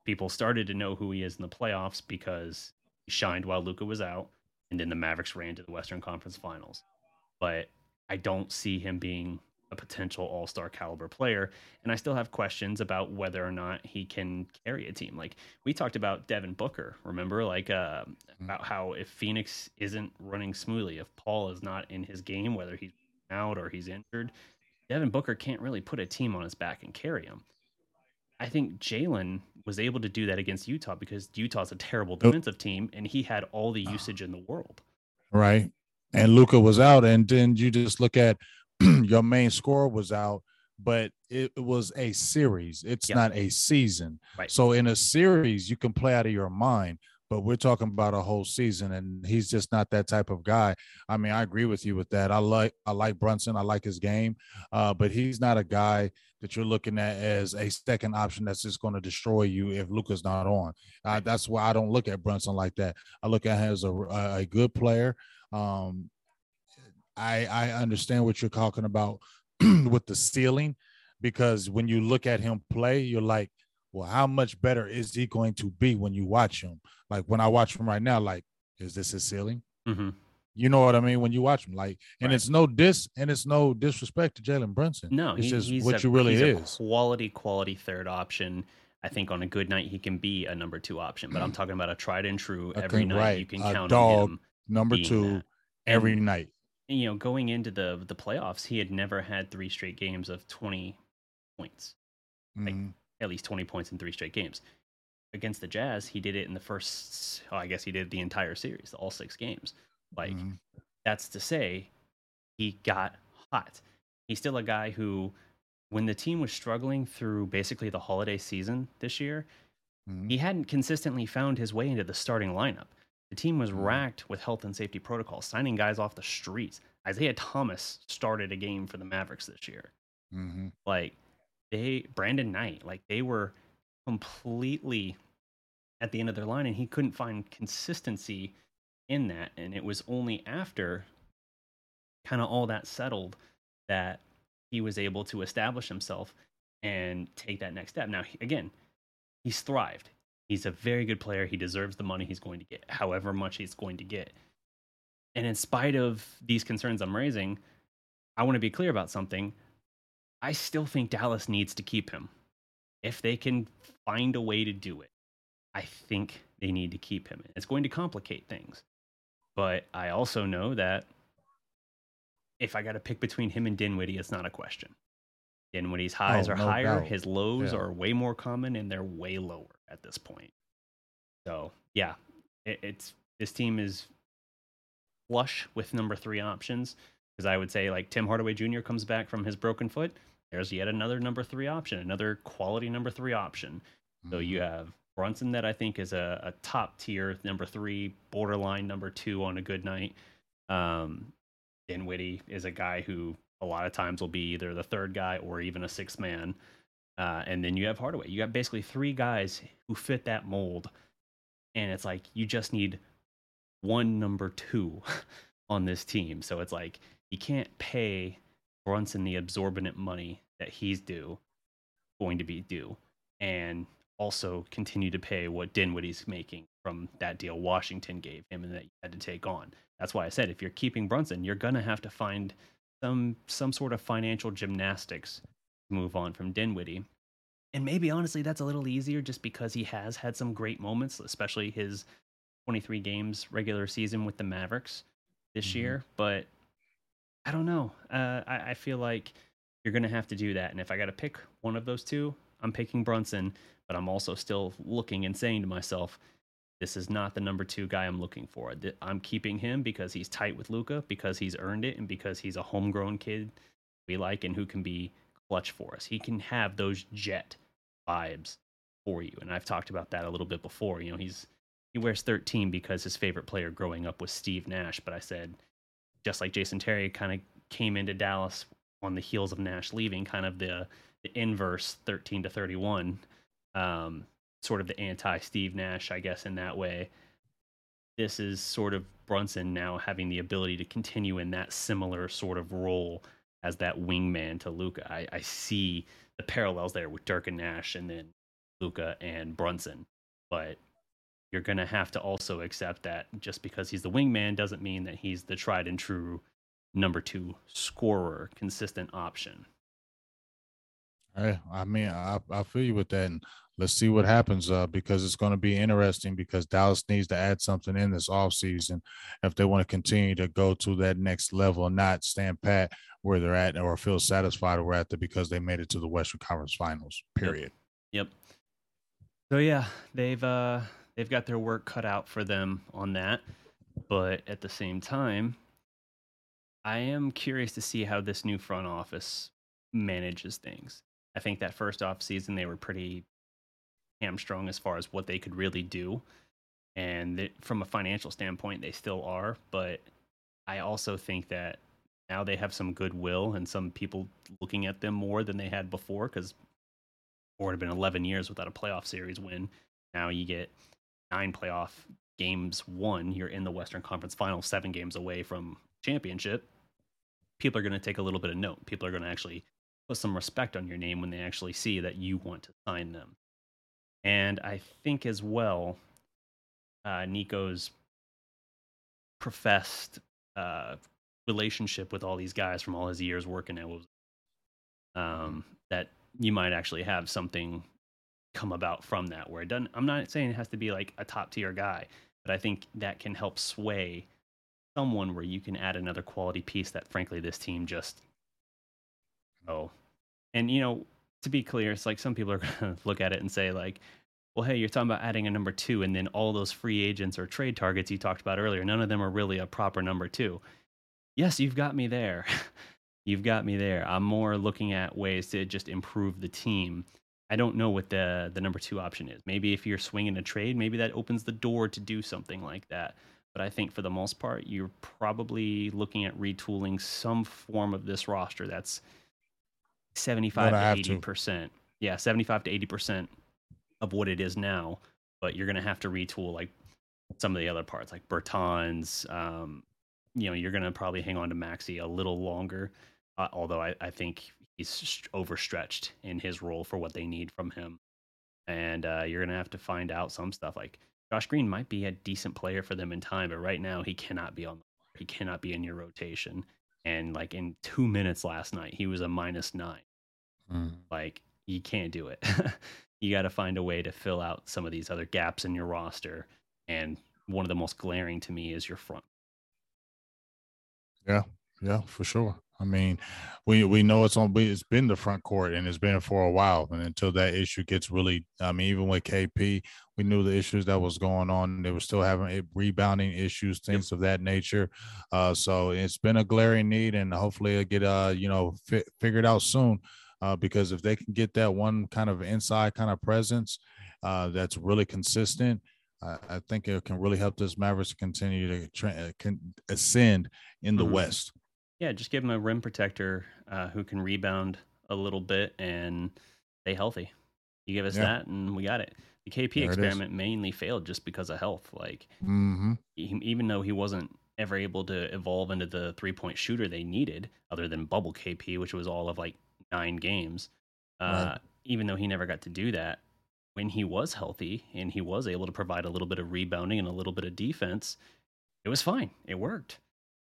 People started to know who he is in the playoffs because he shined while Luka was out, and then the Mavericks ran to the Western Conference Finals. But I don't see him being a potential all star caliber player. And I still have questions about whether or not he can carry a team. Like we talked about Devin Booker, remember? Like uh, mm-hmm. about how if Phoenix isn't running smoothly, if Paul is not in his game, whether he's out or he's injured, Devin Booker can't really put a team on his back and carry him. I think Jalen was able to do that against Utah because Utah's a terrible defensive team and he had all the ah. usage in the world. Right. And Luka was out. And then you just look at [CLEARS THROAT] your main scorer was out, but it, was a series. It's yep. not a season. Right. So in a series, you can play out of your mind but we're talking about a whole season and he's just not that type of guy. I mean i agree with you with that. I like i like brunson. I like his game uh, but he's not a guy that you're looking at as a second option that's just going to destroy you if Luka's not on. That's why i don't look at brunson like that. I look at him as a, a good player. Um, i i understand what you're talking about [CLEARS THROAT] with the ceiling because when you look at him play you're like well, how much better is he going to be when you watch him? Like when I watch him right now, like, is this his ceiling? Mm-hmm. You know what I mean? When you watch him, like, and right. it's no dis and it's no disrespect to Jalen Brunson. No, it's he, just what a, you really is. quality, quality third option. I think on a good night he can be a number two option, but I'm [CLEARS THROAT] talking about a tried and true every think, night right. you can a count dog, on him. Number two every and, night. You know, going into the the playoffs, he had never had three straight games of 20 points. Like mm-hmm at least 20 points in three straight games. Against the Jazz, he did it in the first, oh, I guess he did the entire series, all six games. Like, mm-hmm. that's to say, he got hot. He's still a guy who, when the team was struggling through basically the holiday season this year, mm-hmm. he hadn't consistently found his way into the starting lineup. The team was mm-hmm. racked with health and safety protocols, signing guys off the streets. Isaiah Thomas started a game for the Mavericks this year. Mm-hmm. Like, they Brandon Knight, like they were completely at the end of their line, and he couldn't find consistency in that. And it was only after kind of all that settled that he was able to establish himself and take that next step. Now, again, he's thrived. He's a very good player. He deserves the money he's going to get, however much he's going to get. And in spite of these concerns I'm raising, I want to be clear about something. I still think Dallas needs to keep him. If they can find a way to do it, I think they need to keep him. It's going to complicate things. But I also know that if I got to pick between him and Dinwiddie, it's not a question. Dinwiddie's oh, highs oh, are no higher, doubt. his lows yeah. are way more common, and they're way lower at this point. So yeah, it, it's this team is flush with number three options because I would say like Tim Hardaway Jr. comes back from his broken foot there's yet another number three option, another quality number three option. Mm-hmm. So you have Brunson, that I think is a, a, top tier number three, borderline number two on a good night. Um, Dinwiddie is a guy who a lot of times will be either the third guy or even a sixth man. Uh, and then you have Hardaway. You got basically three guys who fit that mold. And it's like you just need one number two [LAUGHS] on this team. So it's like you can't pay Brunson the absorbent money that he's due, going to be due, and also continue to pay what Dinwiddie's making from that deal Washington gave him and that you had to take on. That's why I said if you're keeping Brunson, you're gonna have to find some some sort of financial gymnastics to move on from Dinwiddie. And maybe honestly that's a little easier just because he has had some great moments, especially his 23 games regular season with the Mavericks this mm-hmm. year. But I don't know. Uh, I, I feel like you're going to have to do that. And if I got to pick one of those two, I'm picking Brunson, but I'm also still looking and saying to myself, this is not the number two guy I'm looking for. I'm keeping him because he's tight with Luka, because he's earned it, and because he's a homegrown kid we like and who can be clutch for us. He can have those jet vibes for you. And I've talked about that a little bit before. You know, he's he wears 13 because his favorite player growing up was Steve Nash. But I said, just like Jason Terry kind of came into Dallas on the heels of Nash leaving, kind of the, the inverse 13 to 31, um, sort of the anti Steve Nash, I guess, in that way. This is sort of Brunson now having the ability to continue in that similar sort of role as that wingman to Luka. I, I see the parallels there with Dirk and Nash and then Luka and Brunson. But you're going to have to also accept that just because he's the wingman doesn't mean that he's the tried and true number two scorer, consistent option. Hey, I mean, I, I feel you with that. And let's see what happens uh, because it's going to be interesting because Dallas needs to add something in this offseason if they want to continue to go to that next level and not stand pat where they're at or feel satisfied where at the because they made it to the Western Conference Finals. Period. Yep. yep. So yeah, they've uh they've got their work cut out for them on that, but at the same time, I am curious to see how this new front office manages things. I think that first off season they were pretty hamstrung as far as what they could really do. And from a financial standpoint, they still are. But I also think that now they have some goodwill and some people looking at them more than they had before because it would have been 11 years without a playoff series win. Now you get nine playoff games won. You're in the Western Conference Final, seven games away from championship. People are going to take a little bit of note. People are going to actually put some respect on your name when they actually see that you want to sign them. And I think as well, uh, Nico's professed uh, relationship with all these guys from all his years working at um, that you might actually have something come about from that where it doesn't i'm not saying it has to be like a top tier guy but i think that can help sway someone where you can add another quality piece that frankly this team just oh and you know to be clear, it's like some people are [LAUGHS] going to look at it and say, like, well, hey, you're talking about adding a number two, and then all those free agents or trade targets you talked about earlier, none of them are really a proper number two. Yes, you've got me there. [LAUGHS] you've got me there. I'm more looking at ways to just improve the team. I don't know what the the number two option is. Maybe if you're swinging a trade, maybe that opens the door to do something like that. But I think for the most part, you're probably looking at retooling some form of this roster that's 75 to 80 percent. Yeah, 75 to 80 percent of what it is now. But you're gonna have to retool like some of the other parts, like Bertans. Um, you know, you're gonna probably hang on to Maxi a little longer. Uh, although I, I think he's overstretched in his role for what they need from him. And uh, you're gonna have to find out some stuff like Josh Green might be a decent player for them in time, but right now he cannot be on. He cannot be in your rotation. And like in two minutes last night, he was a minus nine. Mm. Like you can't do it. [LAUGHS] you got to find a way to fill out some of these other gaps in your roster. And one of the most glaring to me is your front. Yeah, yeah, for sure. I mean, we we know it's on. It's been the front court, and it's been for a while. And until that issue gets really, I mean, even with KP, we knew the issues that was going on. They were still having rebounding issues, things yep. of that nature. Uh, so it's been a glaring need, and hopefully it'll get uh, you know, fi- figured out soon. Uh, because if they can get that one kind of inside kind of presence uh, that's really consistent, I, I, think it can really help this Mavericks continue to tra- uh, can ascend in the mm-hmm. West. Yeah, just give them a rim protector uh, who can rebound a little bit and stay healthy. You give us yeah. that, and we got it. The KP there experiment mainly failed just because of health. Like, mm-hmm. he, even though he wasn't ever able to evolve into the three point shooter they needed, other than bubble KP, which was all of like nine games. Uh, right. Even though he never got to do that, when he was healthy and he was able to provide a little bit of rebounding and a little bit of defense, it was fine. It worked.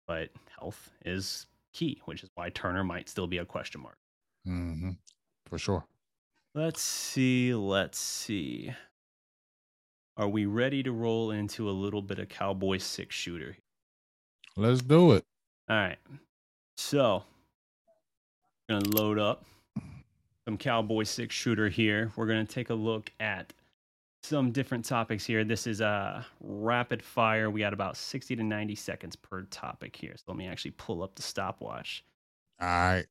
But health is key, which is why Turner might still be a question mark. Mm-hmm. For sure. Let's see. Let's see. Are we ready to roll into a little bit of Cowboy six shooter? Let's do it. All right. So Gonna load up some Cowboy Six shooter here. We're gonna take a look at some different topics here. This is a rapid fire. We got about 60 to 90 seconds per topic here. So let me actually pull up the stopwatch. All right.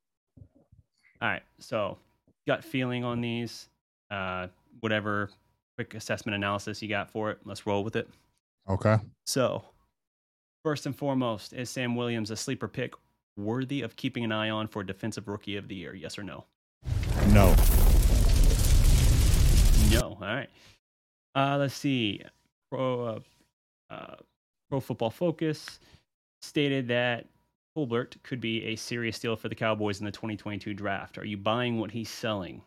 All right. So, gut feeling on these, uh, whatever quick assessment analysis you got for it. Let's roll with it. Okay. So, first and foremost, is Sam Williams a sleeper pick worthy of keeping an eye on for Defensive Rookie of the Year? Yes or no? No. No. All right. Uh, let's see. Pro uh, uh, Pro Football Focus stated that Tolbert could be a serious deal for the Cowboys in the 2022 draft. Are you buying what he's selling?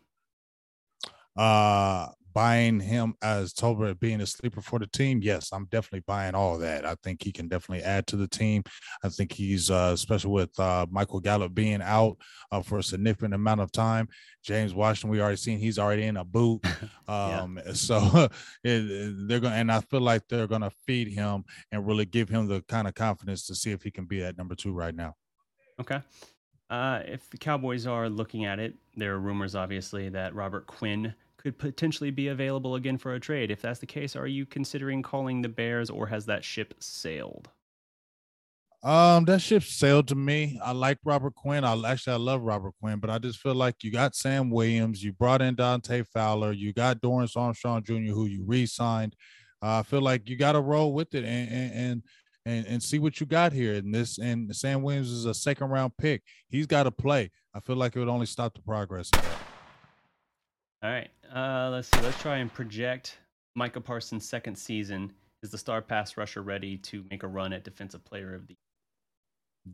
Uh, buying him as Tolbert being a sleeper for the team, yes, I'm definitely buying all that. I think he can definitely add to the team. I think he's, uh, especially with uh, Michael Gallup being out uh, for a significant amount of time. James Washington, we already seen he's already in a boot. [LAUGHS] Um, yeah. [LAUGHS] So it, they're going, and I feel like they're going to feed him and really give him the kind of confidence to see if he can be at number two right now. Okay. Uh, if the Cowboys are looking at it, there are rumors, obviously, that Robert Quinn could potentially be available again for a trade. If that's the case, are you considering calling the Bears or has that ship sailed? Um, that ship sailed to me. I like Robert Quinn. I actually I love Robert Quinn, but I just feel like you got Sam Williams, you brought in Dante Fowler, you got Dorance Armstrong Jr., who you re-signed. Uh, I feel like you got to roll with it and and and and see what you got here. And this and Sam Williams is a second round pick. He's got to play. I feel like it would only stop the progress. All right. Uh, let's see. Let's try and project Micah Parsons' second season. Is the star pass rusher ready to make a run at Defensive Player of the year?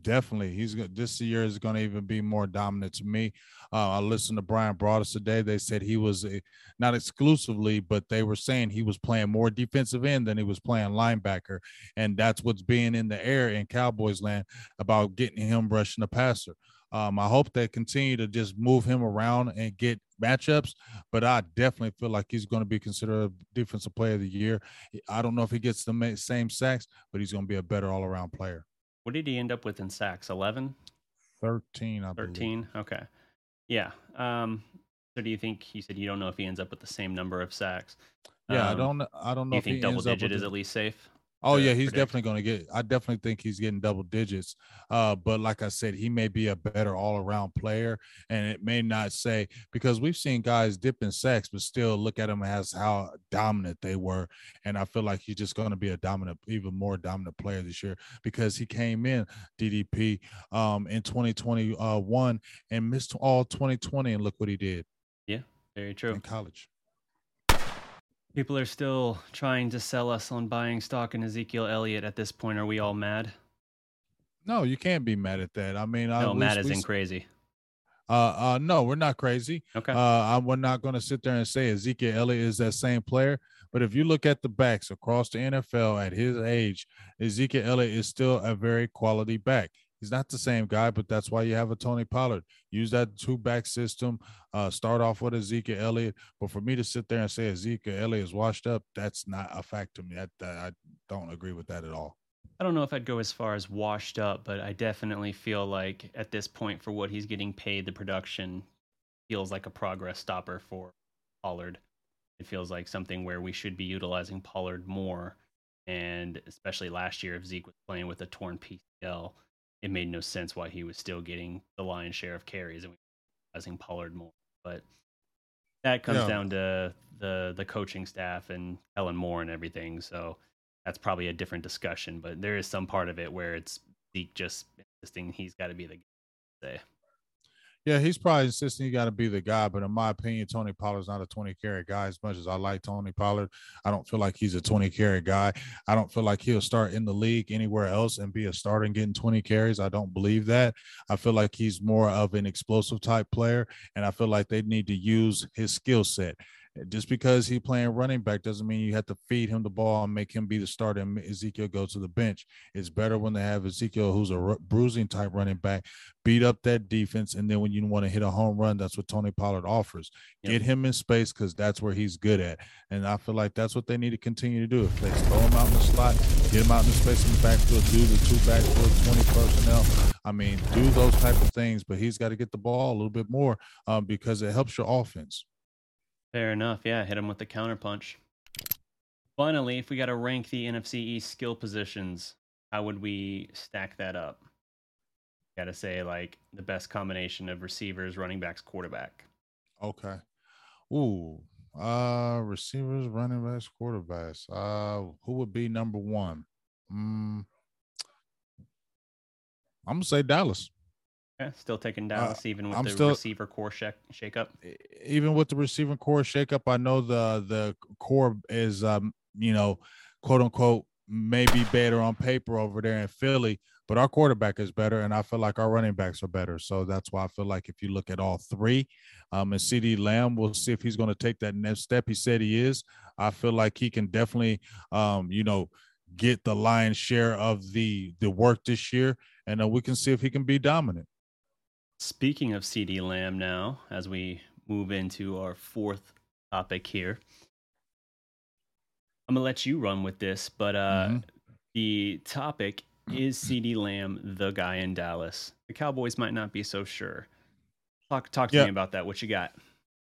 Definitely, he's good. This year is going to even be more dominant to me. Uh, I listened to Bryan Broaddus today. They said he was a, not exclusively, but they were saying he was playing more defensive end than he was playing linebacker, and that's what's being in the air in Cowboys land about getting him rushing the passer. Um, I hope they continue to just move him around and get matchups, but I definitely feel like he's going to be considered a defensive player of the year. I don't know if he gets the same sacks, but he's going to be a better all around player. What did he end up with in sacks? 11? 13, I 13? Believe. Okay. Yeah. Um, so do you think, you said you don't know if he ends up with the same number of sacks? Yeah, um, I don't I don't know. Do you think double digit is at least safe? Oh yeah, he's predict. definitely going to get. I definitely think he's getting double digits. Uh, but like I said, he may be a better all-around player, and it may not say because we've seen guys dip in sacks, but still look at him as how dominant they were. And I feel like he's just going to be a dominant, even more dominant player this year because he came in DDP um, in 2021 and missed all 2020, and look what he did. Yeah, very true. In college. People are still trying to sell us on buying stock in Ezekiel Elliott at this point. Are we all mad? No, you can't be mad at that. I mean, I no, I, mad isn't crazy. Uh, uh, no, we're not crazy. Okay. Uh, I, we're not going to sit there and say Ezekiel Elliott is that same player. But if you look at the backs across the NFL at his age, Ezekiel Elliott is still a very quality back. He's not the same guy, but that's why you have a Tony Pollard. Use that two back system. Uh, start off with Ezekiel Elliott. But for me to sit there and say Ezekiel Elliott is washed up, that's not a fact to me. That, I don't agree with that at all. I don't know if I'd go as far as washed up, but I definitely feel like at this point, for what he's getting paid, the production feels like a progress stopper for Pollard. It feels like something where we should be utilizing Pollard more. And especially last year, if Zeke was playing with a torn PCL, it made no sense why he was still getting the lion's share of carries and we utilizing Pollard more. But that comes yeah. down to the the coaching staff and Kellen Moore and everything. So that's probably a different discussion. But there is some part of it where it's Zeke just insisting he's got to be the guy. Yeah, he's probably insisting he got to be the guy, but in my opinion, Tony Pollard's not a 20 carry guy. As much as I like Tony Pollard, I don't feel like he's a 20 carry guy. I don't feel like he'll start in the league anywhere else and be a starter and getting 20 carries. I don't believe that. I feel like he's more of an explosive type player, and I feel like they need to use his skill set just because he playing running back doesn't mean you have to feed him the ball and make him be the starter and Ezekiel go to the bench. It's better when they have Ezekiel, who's a bruising type running back, beat up that defense, and then when you want to hit a home run, that's what Tony Pollard offers. Yep. Get him in space because that's where he's good at, and I feel like that's what they need to continue to do. If they throw him out in the slot, get him out in the space in the backfield, do the two backfield, twenty personnel. I mean, do those type of things, but he's got to get the ball a little bit more um, because it helps your offense. Fair enough. Yeah, hit him with the counterpunch. Finally, if we got to rank the NFC East skill positions, how would we stack that up? Got to say, like, the best combination of receivers, running backs, quarterback. Okay. Ooh, uh, receivers, running backs, quarterbacks. Uh, who would be number one? Mm, I'm gonna say Dallas. Yeah, still taking Dallas, uh, even with I'm the still, receiver core shake-up. Even with the receiver core shakeup, I know the the core is um, you know, quote unquote, maybe better on paper over there in Philly, but our quarterback is better, and I feel like our running backs are better. So that's why I feel like if you look at all three, um, and CeeDee Lamb, we'll see if he's going to take that next step. He said he is. I feel like he can definitely, um, you know, get the lion's share of the the work this year, and uh, we can see if he can be dominant. Speaking of CeeDee Lamb, now as we move into our fourth topic here, I'm gonna let you run with this, but uh, mm-hmm. the topic is CeeDee Lamb the guy in Dallas? The Cowboys might not be so sure. Talk talk to yeah. me about that. What you got?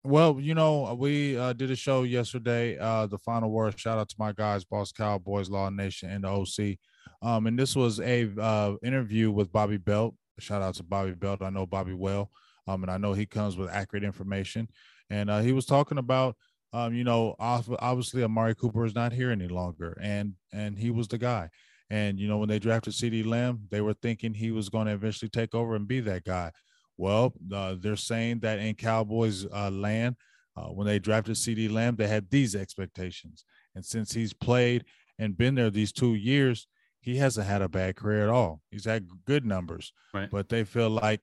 Well, you know, we uh, did a show yesterday. Uh, the final word. Shout out to my guys, Boss Cowboys, Law Nation, and the OC. Um, and this was a uh, interview with Bobby Belt. Shout out to Bobby Belt. I know Bobby well, um, and I know he comes with accurate information. And uh, he was talking about, um, you know, obviously Amari Cooper is not here any longer, and and he was the guy. And you know, when they drafted CeeDee Lamb, they were thinking he was going to eventually take over and be that guy. Well, uh, they're saying that in Cowboys uh, land, uh, when they drafted CeeDee Lamb, they had these expectations. And since he's played and been there these two years, he hasn't had a bad career at all. He's had good numbers, right. but they feel like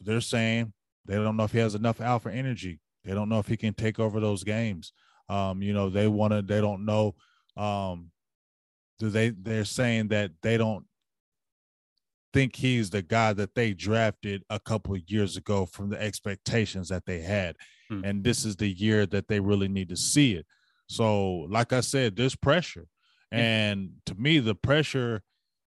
they're saying they don't know if he has enough alpha energy. They don't know if he can take over those games. Um, you know, they want to. They don't know. Um, do they? They're saying that they don't think he's the guy that they drafted a couple of years ago from the expectations that they had. Hmm. And this is the year that they really need to see it. So, like I said, there's pressure. And to me, the pressure,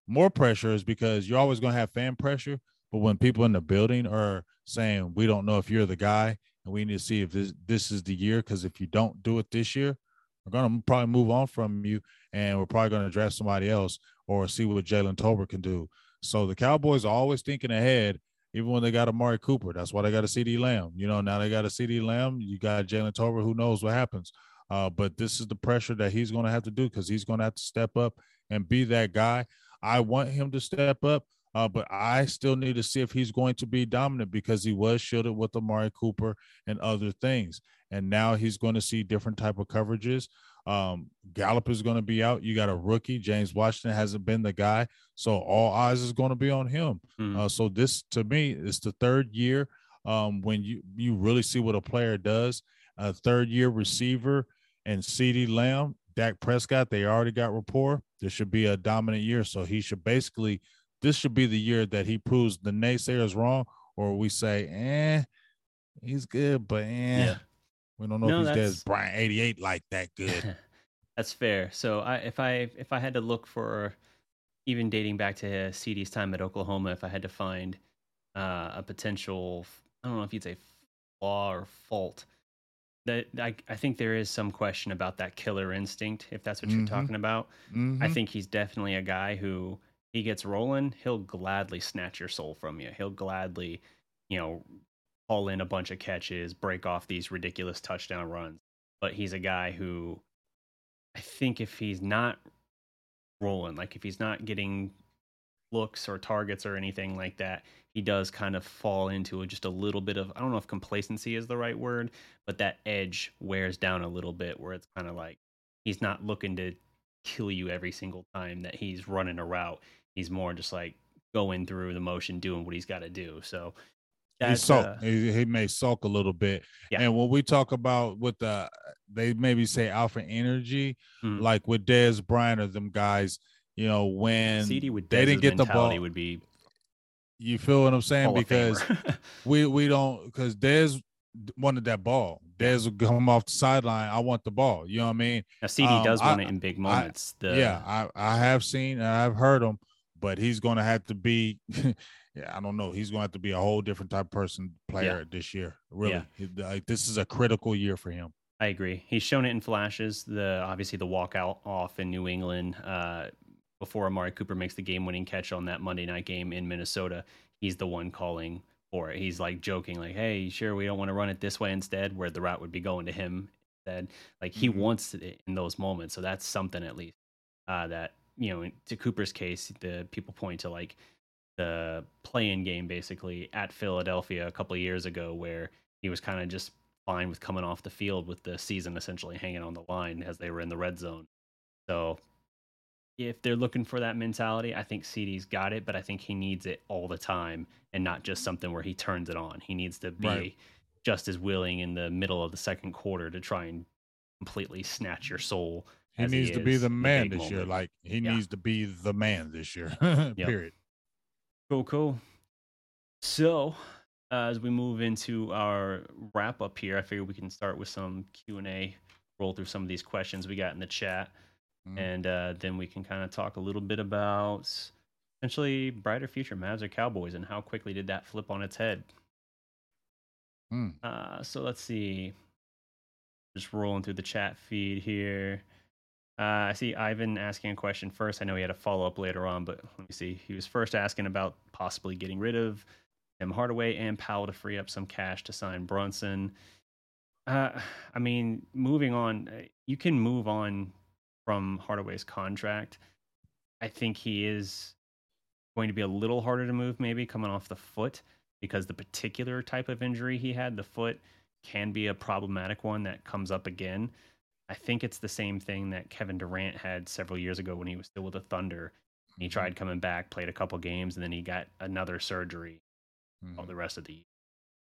more pressure, is because you're always going to have fan pressure. But when people in the building are saying, we don't know if you're the guy and we need to see if this, this is the year, because if you don't do it this year, we're going to probably move on from you and we're probably going to draft somebody else or see what Jalen Tolbert can do. So the Cowboys are always thinking ahead, even when they got Amari Cooper. That's why they got a CeeDee Lamb. You know, now they got a CeeDee Lamb. You got Jalen Tolbert. Who knows what happens? Uh, but this is the pressure that he's going to have to do because he's going to have to step up and be that guy. I want him to step up, uh, but I still need to see if he's going to be dominant because he was shielded with Amari Cooper and other things, and now he's going to see different type of coverages. Um, Gallup is going to be out. You got a rookie. James Washington hasn't been the guy. So all eyes is going to be on him. Mm. Uh, so this to me is the third year um, when you, you really see what a player does. A third year receiver and CeeDee Lamb, Dak Prescott, they already got rapport. This should be a dominant year. So he should basically, this should be the year that he proves the naysayers wrong, or we say, eh, he's good, but eh. Yeah we don't know no, if he's dead. Brian eighty eight like that good. [LAUGHS] that's fair. So I, if I if I had to look for even dating back to CeeDee's time at Oklahoma, if I had to find uh, a potential, I don't know if you'd say flaw or fault. That I, I think there is some question about that killer instinct, if that's what mm-hmm. you're talking about. Mm-hmm. I think he's definitely a guy who he gets rolling, he'll gladly snatch your soul from you. He'll gladly, you know, haul in a bunch of catches, break off these ridiculous touchdown runs. But he's a guy who I think if he's not rolling, like if he's not getting looks or targets or anything like that, he does kind of fall into just a little bit of I don't know if complacency is the right word, but that edge wears down a little bit where it's kind of like he's not looking to kill you every single time that he's running a route. He's more just like going through the motion, doing what he's got to do. So he sulk. Uh, he, he, may sulk a little bit. Yeah. And when we talk about with the, they maybe say alpha energy, mm. like with Dez Bryant or them guys, you know, when CeeDee with they didn't get the ball, he would be. You feel what I'm saying? Because [LAUGHS] we we don't because Dez wanted that ball. Dez would come off the sideline. I want the ball. You know what I mean? Now CeeDee um, does want I, it in big moments. I, the... Yeah, I I have seen and I've heard him, but he's going to have to be. [LAUGHS] yeah, I don't know. He's going to have to be a whole different type of person player yeah. this year. Really, yeah. like, this is a critical year for him. I agree. He's shown it in flashes. The obviously the walkout off in New England uh, before Amari Cooper makes the game-winning catch on that Monday night game in Minnesota. He's the one calling for it. He's like joking, like, "Hey, sure, we don't want to run it this way instead," where the route would be going to him instead. Like he mm-hmm. wants it in those moments. So that's something at least uh, that you know. To Cooper's case, the people point to like the play-in game basically at Philadelphia a couple years ago, where he was kind of just fine with coming off the field with the season essentially hanging on the line as they were in the red zone. So if they're looking for that mentality, I think CeeDee's got it, but I think he needs it all the time and not just something where he turns it on. He needs to be right. just as willing in the middle of the second quarter to try and completely snatch your soul. He needs he to be the man this moment. year. Like he yeah. needs to be the man this year. [LAUGHS] Period. Cool, cool. So, uh, as we move into our wrap up here, I figure we can start with some Q and A. Roll through some of these questions we got in the chat, mm. and uh, then we can kind of talk a little bit about essentially brighter future Mavs or Cowboys and how quickly did that flip on its head. Mm. Uh, so let's see. Just rolling through the chat feed here. Uh, I see Ivan asking a question first. I know he had a follow up later on, but let me see. He was first asking about possibly getting rid of Tim Hardaway and Powell to free up some cash to sign Brunson. Uh, I mean, moving on, uh, you can move on from Hardaway's contract. I think he is going to be a little harder to move, maybe coming off the foot, because the particular type of injury he had, the foot, can be a problematic one that comes up again. I think it's the same thing that Kevin Durant had several years ago when he was still with the Thunder. He mm-hmm. tried coming back, played a couple games, and then he got another surgery mm-hmm. all the rest of the year.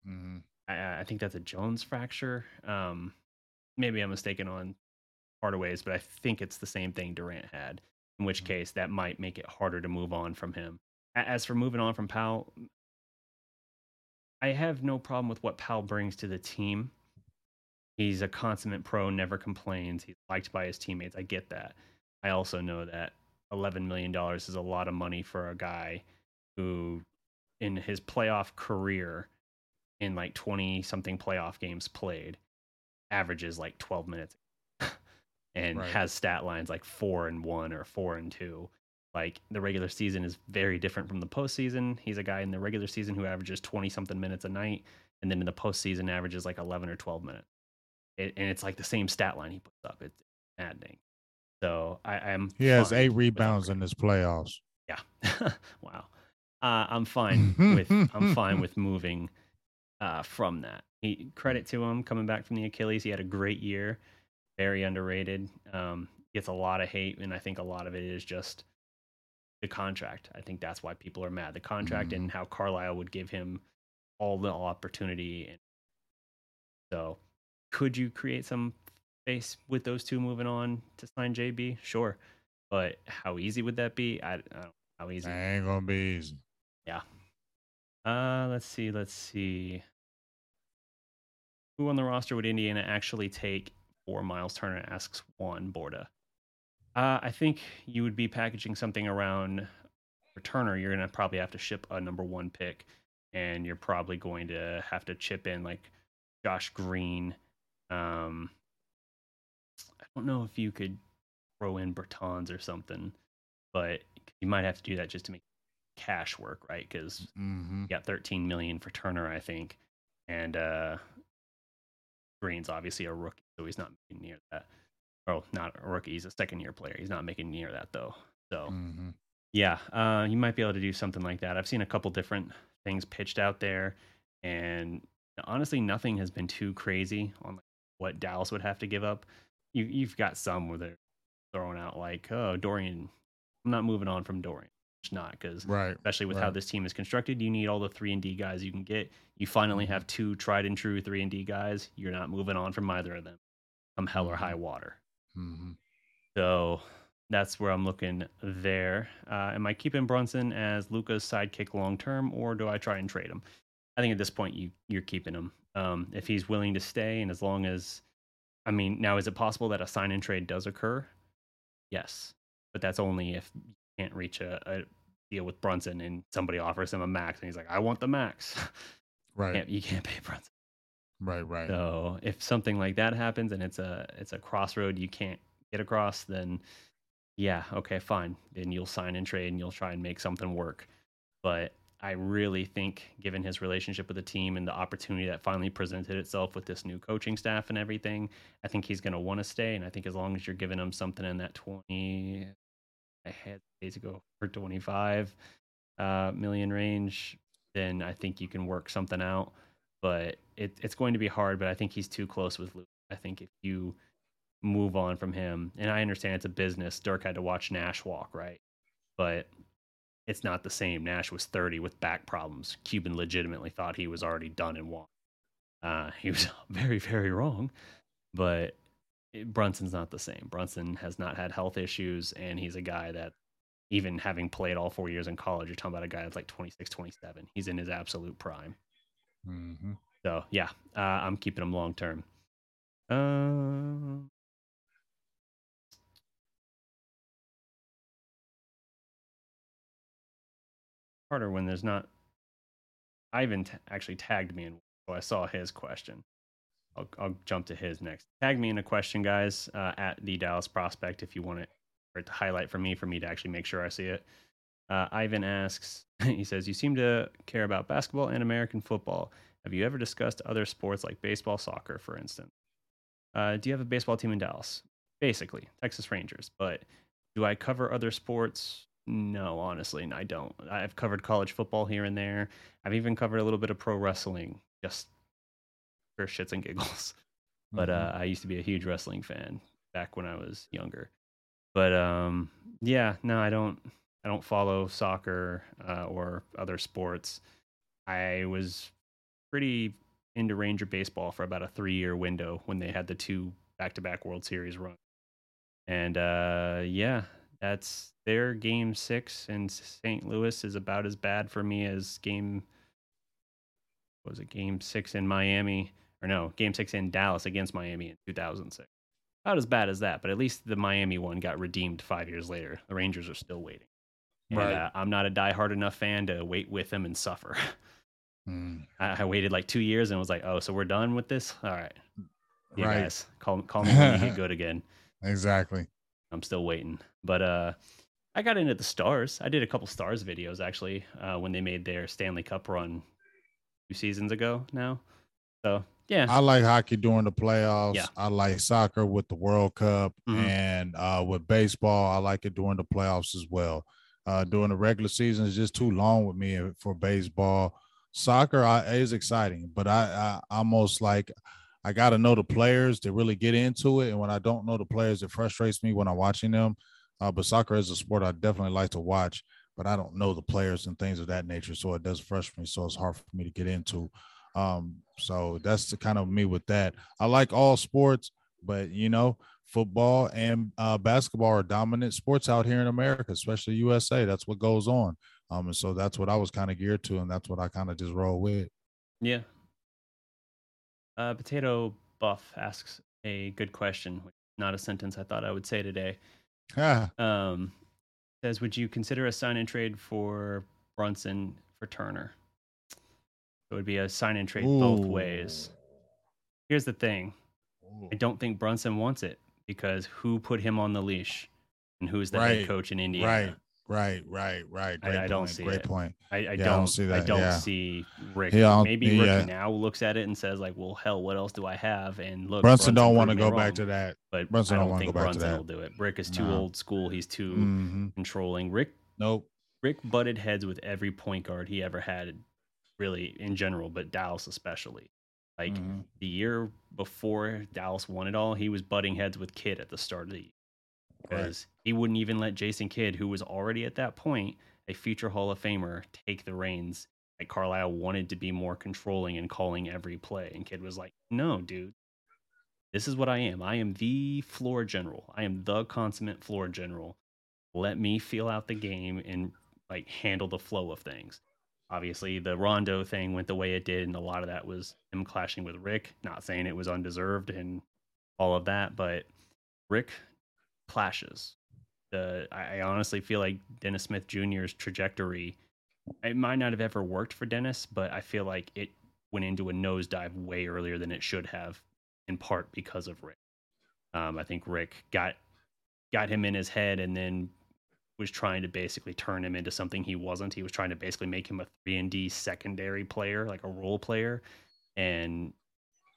Mm-hmm. I, I, think that's a Jones fracture. Um, maybe I'm mistaken on Hardaway's, but I think it's the same thing Durant had. In which mm-hmm. case, that might make it harder to move on from him. As for moving on from Powell, I have no problem with what Powell brings to the team. He's a consummate pro, never complains. He's liked by his teammates. I get that. I also know that $11 million is a lot of money for a guy who, in his playoff career, in like 20 something playoff games played, averages like 12 minutes and right. has stat lines like four and one or four and two. Like the regular season is very different from the postseason. He's a guy in the regular season who averages 20 something minutes a night. And then in the postseason averages like 11 or 12 minutes it, and it's like the same stat line he puts up. It's maddening. So I, am He has eight rebounds in his playoffs. Yeah. [LAUGHS] wow. Uh, I'm fine with I'm fine [LAUGHS] with moving uh, from that. He credit to him coming back from the Achilles. He had a great year, very underrated. Um, gets a lot of hate, and I think a lot of it is just the contract. I think that's why people are mad. The contract mm. and how Carlisle would give him all the opportunity. And so could you create some space with those two moving on to sign JB? Sure. But how easy would that be? I, I don't know how easy. It ain't gonna be easy. Yeah. Uh let's see, let's see. Who on the roster would Indiana actually take for Myles Turner asks Juan Borda. Uh, I think you would be packaging something around returner. You're gonna probably have to ship a number one pick, and you're probably going to have to chip in like Josh Green um, I don't know if you could throw in Bertans or something, but you might have to do that just to make cash work, right? Because mm-hmm. you got 13 million for Turner, I think, and uh, Green's obviously a rookie, so he's not making near that. Oh, not a rookie; he's a second-year player. He's not making near that though. So, mm-hmm. yeah, uh, you might be able to do something like that. I've seen a couple different things pitched out there, and honestly, nothing has been too crazy on what Dallas would have to give up. You you've got some where they're throwing out like, oh Dorian, I'm not moving on from Dorian. Not because right, especially with right. how this team is constructed, you need all the three and D guys you can get. You finally mm-hmm. have two tried and true three and D guys. You're not moving on from either of them, come hell or high mm-hmm. water. Mm-hmm. So that's where I'm looking there. Uh, am I keeping Brunson as Luka's sidekick long term, or do I try and trade him? I think at this point you you're keeping him. Um, if he's willing to stay, and as long as, I mean, now is it possible that a sign and trade does occur? Yes, but that's only if can't reach a, a deal with Brunson and somebody offers him a max, and he's like, I want the max. [LAUGHS] Right. you, can't, you can't pay Brunson. Right, right. So if something like that happens and it's a it's a crossroad you can't get across, then yeah, okay, fine. Then you'll sign and trade and you'll try and make something work. But I really think, given his relationship with the team and the opportunity that finally presented itself with this new coaching staff and everything, I think he's going to want to stay. And I think as long as you're giving him something in that 20, I had days ago for 25 uh, million range, then I think you can work something out. But it, it's going to be hard, but I think he's too close with Luke. I think if you move on from him. And I understand it's a business. Dirk had to watch Nash walk, right? But it's not the same. Nash was 30 with back problems. Cuban legitimately thought he was already done and won. Uh, he was [LAUGHS] very, very wrong. But Brunson's not the same. Brunson has not had health issues, and he's a guy that, even having played all four years in college, you're talking about a guy that's like 26, 27. He's in his absolute prime. Mm-hmm. So, yeah, uh, I'm keeping him long term. Uh, harder when there's not. Ivan t- actually tagged me, and so I saw his question. I'll, I'll jump to his next. Tag me in a question, guys, uh, at the Dallas Prospect if you want it, or to highlight for me for me to actually make sure I see it. Uh, Ivan asks, [LAUGHS] he says, You seem to care about basketball and American football. Have you ever discussed other sports like baseball, soccer, for instance? Uh, do you have a baseball team in Dallas? Basically, Texas Rangers. But do I cover other sports? No, honestly, I don't. I've covered college football here and there. I've even covered a little bit of pro wrestling, just for shits and giggles. [LAUGHS] But Mhm. uh, I used to be a huge wrestling fan back when I was younger. But um, yeah, no, I don't. I don't follow soccer uh, or other sports. I was pretty into Ranger baseball for about a three-year window when they had the two back-to-back World Series run. And uh, yeah, that's their game six in St. Louis is about as bad for me as game what was it game six in Miami or no game six in Dallas against Miami in 2006. Not as bad as that, but at least the Miami one got redeemed five years later. The Rangers are still waiting. And, Right. uh, I'm not a diehard enough fan to wait with them and suffer. [LAUGHS] Mm. I, I waited like two years and was like, oh, so we're done with this? All right. You Right. guys, call, call me when you get [LAUGHS] good again. Exactly. I'm still waiting. But uh I got into the stars. I did a couple stars videos actually uh, when they made their Stanley Cup run two seasons ago now. So yeah, I like hockey during the playoffs. Yeah. I like soccer with the World Cup Mhm. and uh, with baseball. I like it during the playoffs as well. Uh, during the regular season is just too long with me for baseball. Soccer I, is exciting, but I, I almost like I got to know the players to really get into it. And when I don't know the players, it frustrates me when I'm watching them. Uh, but soccer is a sport I definitely like to watch, but I don't know the players and things of that nature, so it does frustrate me. So it's hard for me to get into. Um, so that's the kind of me with that. I like all sports, but you know, football and uh, basketball are dominant sports out here in America, especially USA. That's what goes on. Um, and so that's what I was kind of geared to, and that's what I kind of just roll with. yeah. Uh, Potato Buff asks a good question, not a sentence I thought I would say today. Ah, [LAUGHS] Um, says, would you consider a sign and trade for Brunson for Turner? It would be a sign and trade both ways. Here's the thing. Ooh. I don't think Brunson wants it because who put him on the leash and who's the head coach in Indiana? Right, right, right, right. I- Great I don't point, see Great it. point. I, I Yeah, don't, don't see that. I don't yeah. see Rick. Don't- Maybe Rick yeah. now looks at it and says like, "Well, hell, what else do I have?" And look, Brunson don't want to go back to that. But Brunson I don't don't think go back to Brunson that. will do it. Rick is too No. old school. He's too hmm controlling. Rick Nope. Rick butted heads with every point guard he ever had, really in general, but Dallas especially. Like Mhm. the year before Dallas won it all, he was butting heads with Kidd at the start of the year Right. because he wouldn't even let Jason Kidd, who was already at that point a future Hall of Famer, take the reins. Like Carlisle wanted to be more controlling and calling every play, and Kidd was like, "No, dude, this is what I am. I am the floor general. I am the consummate floor general. Let me feel out the game and like handle the flow of things." Obviously, the Rondo thing went the way it did, and a lot of that was him clashing with Rick. Not saying it was undeserved and all of that, but Rick clashes. The I honestly feel like Dennis Smith Jr.'s trajectory. It might not have ever worked for Dennis, but I feel like it went into a nosedive way earlier than it should have, in part because of Rick. Um, I think Rick got got him in his head and then was trying to basically turn him into something he wasn't. He was trying to basically make him a three and D secondary player, like a role player. And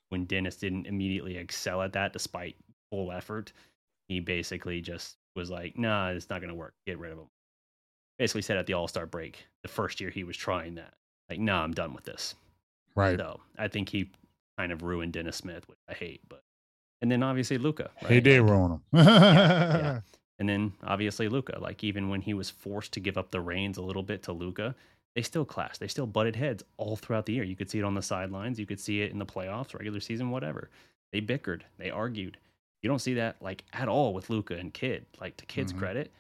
when Dennis didn't immediately excel at that, despite full effort, he basically just was like, "Nah, it's not going to work. Get rid of him." Basically said at the All Star break, the first year he was trying that, like, "Nah, I'm done with this." Right. So I think he kind of ruined Dennis Smith, which I hate. But and then obviously Luka. Right? He did ruin him. yeah, yeah. [LAUGHS] And then obviously Luka, Like even when he was forced to give up the reins a little bit to Luka, they still clashed. They still butted heads all throughout the year. You could see it on the sidelines. You could see it in the playoffs, regular season, whatever. They bickered. They argued. You don't see that like at all with Luka and Kidd. Like to Kidd's mm-hmm. credit,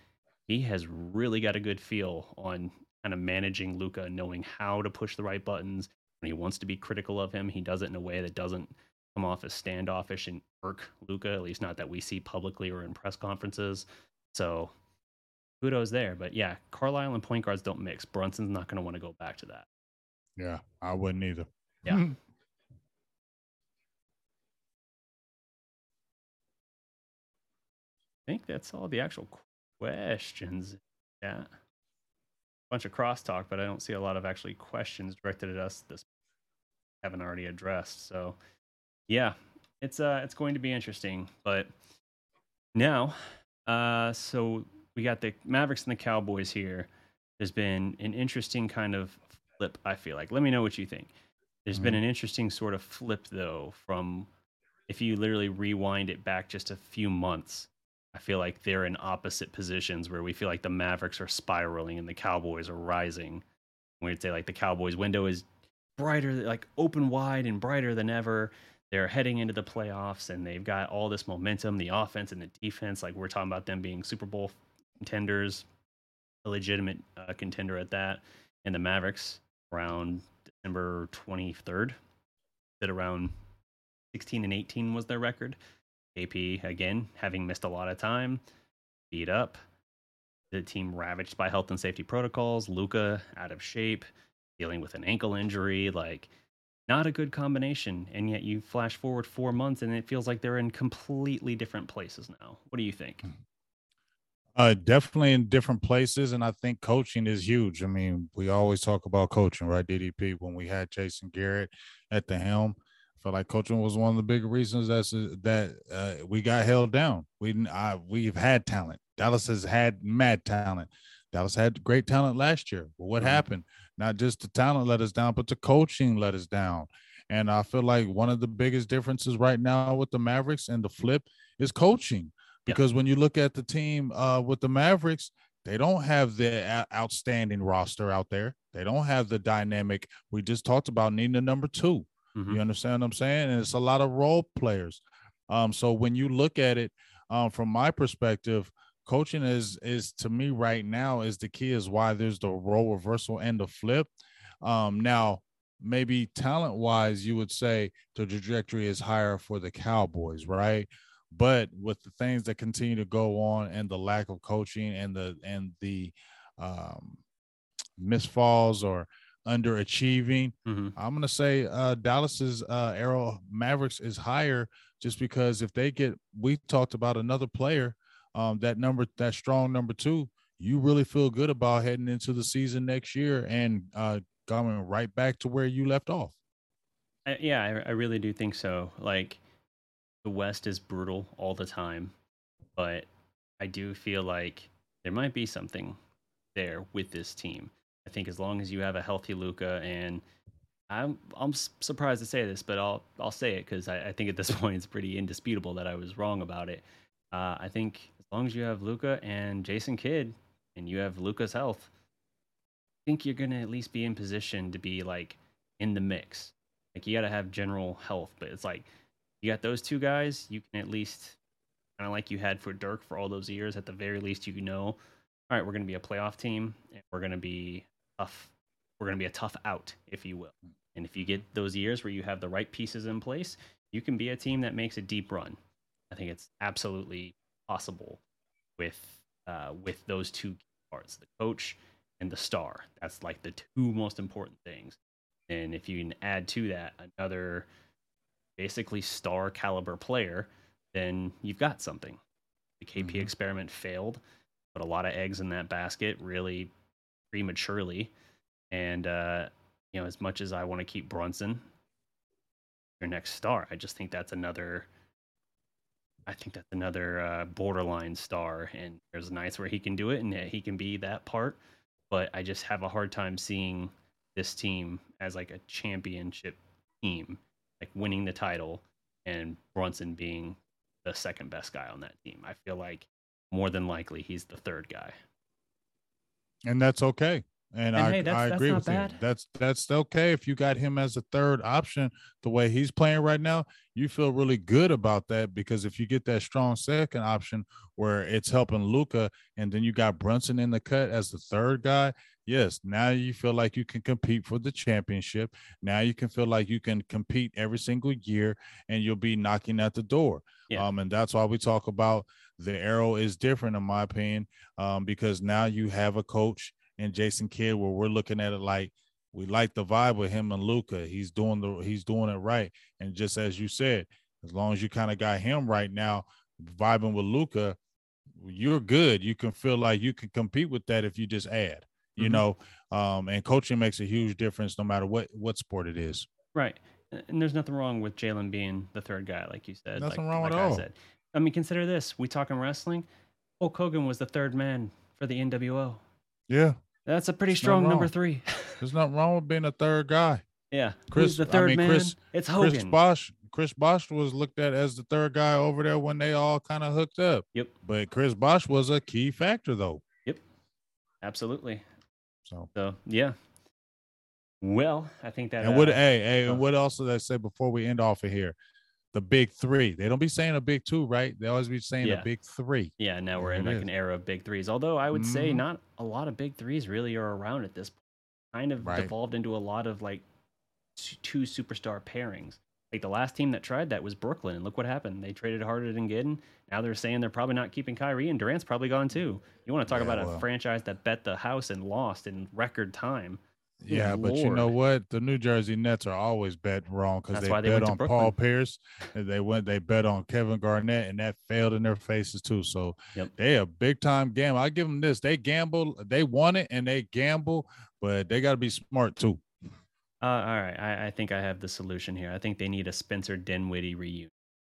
he has really got a good feel on kind of managing Luka, knowing how to push the right buttons. When he wants to be critical of him, he does it in a way that doesn't come off as standoffish and irk Luka, at least not that we see publicly or in press conferences. So kudos there. But yeah, Carlisle and point guards don't mix. Brunson's not going to want to go back to that. Yeah, I wouldn't either. Yeah. [LAUGHS] I think that's all the actual questions. Yeah. Bunch of crosstalk, but I don't see a lot of actually questions directed at us this haven't already addressed. So yeah, it's uh it's going to be interesting. But now, uh so we got the Mavericks and the Cowboys here. There's been an interesting kind of flip, I feel like. Let me know what you think. There's mm-hmm. been an interesting sort of flip though from if you literally rewind it back just a few months. I feel like they're in opposite positions where we feel like the Mavericks are spiraling and the Cowboys are rising. We'd say like the Cowboys window is brighter, like open wide and brighter than ever. They're heading into the playoffs and they've got all this momentum, the offense and the defense. Like we're talking about them being Super Bowl contenders, a legitimate uh, contender at that. And the Mavericks around December 23rd, that around 16 and 18 was their record. AP, again having missed a lot of time, beat up. The team ravaged by health and safety protocols. Luka out of shape, dealing with an ankle injury. Like, not a good combination. And yet you flash forward four months and it feels like they're in completely different places now. What do you think? Hmm. Uh, definitely in different places, and I think coaching is huge. I mean, we always talk about coaching, right? DDP when we had Jason Garrett at the helm, I felt like coaching was one of the big reasons that's uh, that uh, we got held down. We I, we've had talent. Dallas has had mad talent. Dallas had great talent last year. But what mm-hmm. happened? Not just the talent let us down, but the coaching let us down. And I feel like one of the biggest differences right now with the Mavericks and the flip is coaching because when you look at the team uh, with the Mavericks, they don't have the outstanding roster out there. They don't have the dynamic. We just talked about needing a number 2 mm-hmm. You understand what I'm saying? And it's a lot of role players. Um, so when you look at it um, from my perspective, coaching is is to me right now is the key is why there's the role reversal and the flip. Um, now maybe talent wise, you would say the trajectory is higher for the Cowboys, right? But with the things that continue to go on and the lack of coaching and the and the um, misfalls or underachieving, mm-hmm. I'm gonna say uh, Dallas's uh, Arrow Mavericks is higher just because if they get, we talked about another player, um, that number, that strong number two, you really feel good about heading into the season next year and uh, going right back to where you left off. yeah, I, I really do think so. Like the West is brutal all the time, but I do feel like there might be something there with this team. I think as long as you have a healthy Luka and I'm I'm surprised to say this, but I'll I'll say it because I, I, think at this [LAUGHS] point it's pretty indisputable that I was wrong about it. Uh, I think long as you have Luka and Jason Kidd, and you have Luka's health, I think you're gonna at least be in position to be like in the mix. Like you got to have general health, but it's like you got those two guys, you can at least kind of like you had for Dirk for all those years. At the very least, you know, all right, we're to be a playoff team, and we're to be tough. We're to be a tough out, if you will. And if you get those years where you have the right pieces in place, you can be a team that makes a deep run. I think it's absolutely possible with uh, with those two parts, the coach and the star. That's like the two most important things. And if you can add to that another basically star caliber player, then you've got something. The KP mm-hmm. experiment failed, put a lot of eggs in that basket really prematurely. And, uh, you know, as much as I want to keep Brunson, your next star, I just think that's another. I think that's another uh, borderline star, and there's nights where he can do it, and he can be that part. But I just have a hard time seeing this team as like a championship team like winning the title and Brunson being the second best guy on that team. I feel like more than likely he's the third guy. And that's okay. And, and I, hey, that's, I agree with bad. you. That's that's okay if you got him as a third option the way he's playing right now. You feel really good about that because if you get that strong second option where it's helping Luka, and then you got Brunson in the cut as the third guy, yes, now you feel like you can compete for the championship. Now you can feel like you can compete every single year, and you'll be knocking at the door. Yeah. Um, and that's why we talk about the arrow is different, in my opinion, um, because now you have a coach and Jason Kidd where we're looking at it like we like the vibe with him and Luka. He's doing the he's doing it right. And just as you said, as long as you kind of got him right now, vibing with Luka, you're good. You can feel like you can compete with that if you just add, you mm-hmm. know. Um, and coaching makes a huge difference no matter what what sport it is. Right. And there's nothing wrong with Jalen being the third guy, like you said. Nothing like, wrong like at I all. Said. I mean, consider this: we talking wrestling. Hulk Hogan was the third man for the NWO. Yeah, that's a pretty There's strong number three. [LAUGHS] There's nothing wrong with being a third guy. Yeah, Chris, Who's the third I mean, man. Chris, it's Hogan. Chris Bosh. Chris Bosh was looked at as the third guy over there when they all kind of hooked up. Yep. But Chris Bosh was a key factor, though. Yep. Absolutely. So. So yeah. Well, I think that. And uh, what? Hey, hey, and what else did I say before we end off of here? The big three. They don't be saying a big two, right? They always be saying yeah. a big three. Yeah, now we're in like is. an era of big threes. Although I would mm-hmm. say not a lot of big threes really are around at this point. Kind of right. devolved into a lot of like two superstar pairings. Like the last team that tried that was Brooklyn, and look what happened. They traded harder than Gidden. Now they're saying they're probably not keeping Kyrie, and Durant's probably gone too. You want to talk yeah, about well. a franchise that bet the house and lost in record time? Yeah, Lord. but you know what? The New Jersey Nets are always betting wrong because they, they bet on Paul Pierce and they went they bet on Kevin Garnett and that failed in their faces too. So yep. they a big time gamble. I give them this. They gamble, they won it and they gamble, but they got to be smart too. Uh, all right, I, I, think I have the solution here. I think they need a Spencer Dinwiddie reunion.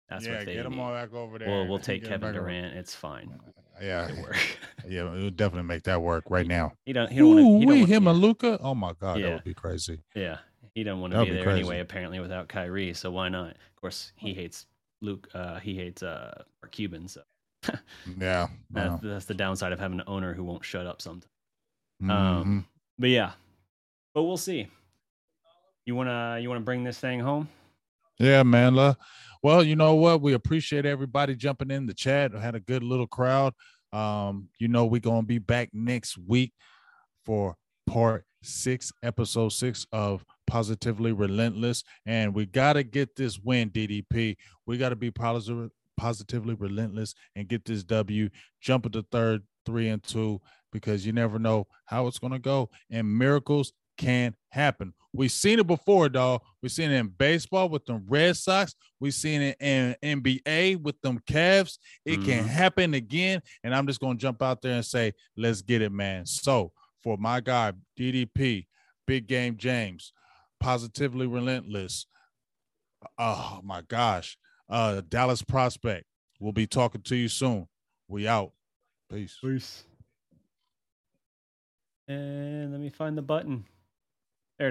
That's yeah, what they get them all back over there. We'll, we'll take Kevin Durant. Over. It's fine. Yeah, [LAUGHS] yeah, it would definitely make that work right now. He don't. He don't want to. We him and Luka. Oh my god, yeah. that would be crazy. Yeah, he doesn't want to be, be, there crazy. anyway. Apparently, without Kyrie, so why not? Of course, he hates Luke. Uh, he hates uh, our Cubans. So. [LAUGHS] yeah, that's, that's, the downside of having an owner who won't shut up sometimes. Um, mm-hmm. Um, but yeah, but we'll see. You wanna you wanna bring this thing home? Yeah, man. Well, you know what? We appreciate everybody jumping in the chat. I had a good little crowd. Um, you know, we're gonna be back next week for part six, episode six of Positively Relentless. And we gotta get this win, DDP. We gotta be positive, positively relentless and get this W. Jump at the third, three and two, because you never know how it's gonna go. And miracles can happen. We've seen it before, dog. We've seen it in baseball with them Red Sox. We've seen it in NBA with them Cavs. It mm-hmm. can happen again. And I'm just going to jump out there and say, let's get it, man. So for my guy, DDP, Big Game James, Positively Relentless. Oh my gosh. Uh Dallas Prospect. We'll be talking to you soon. We out. Peace. Peace. And let me find the button.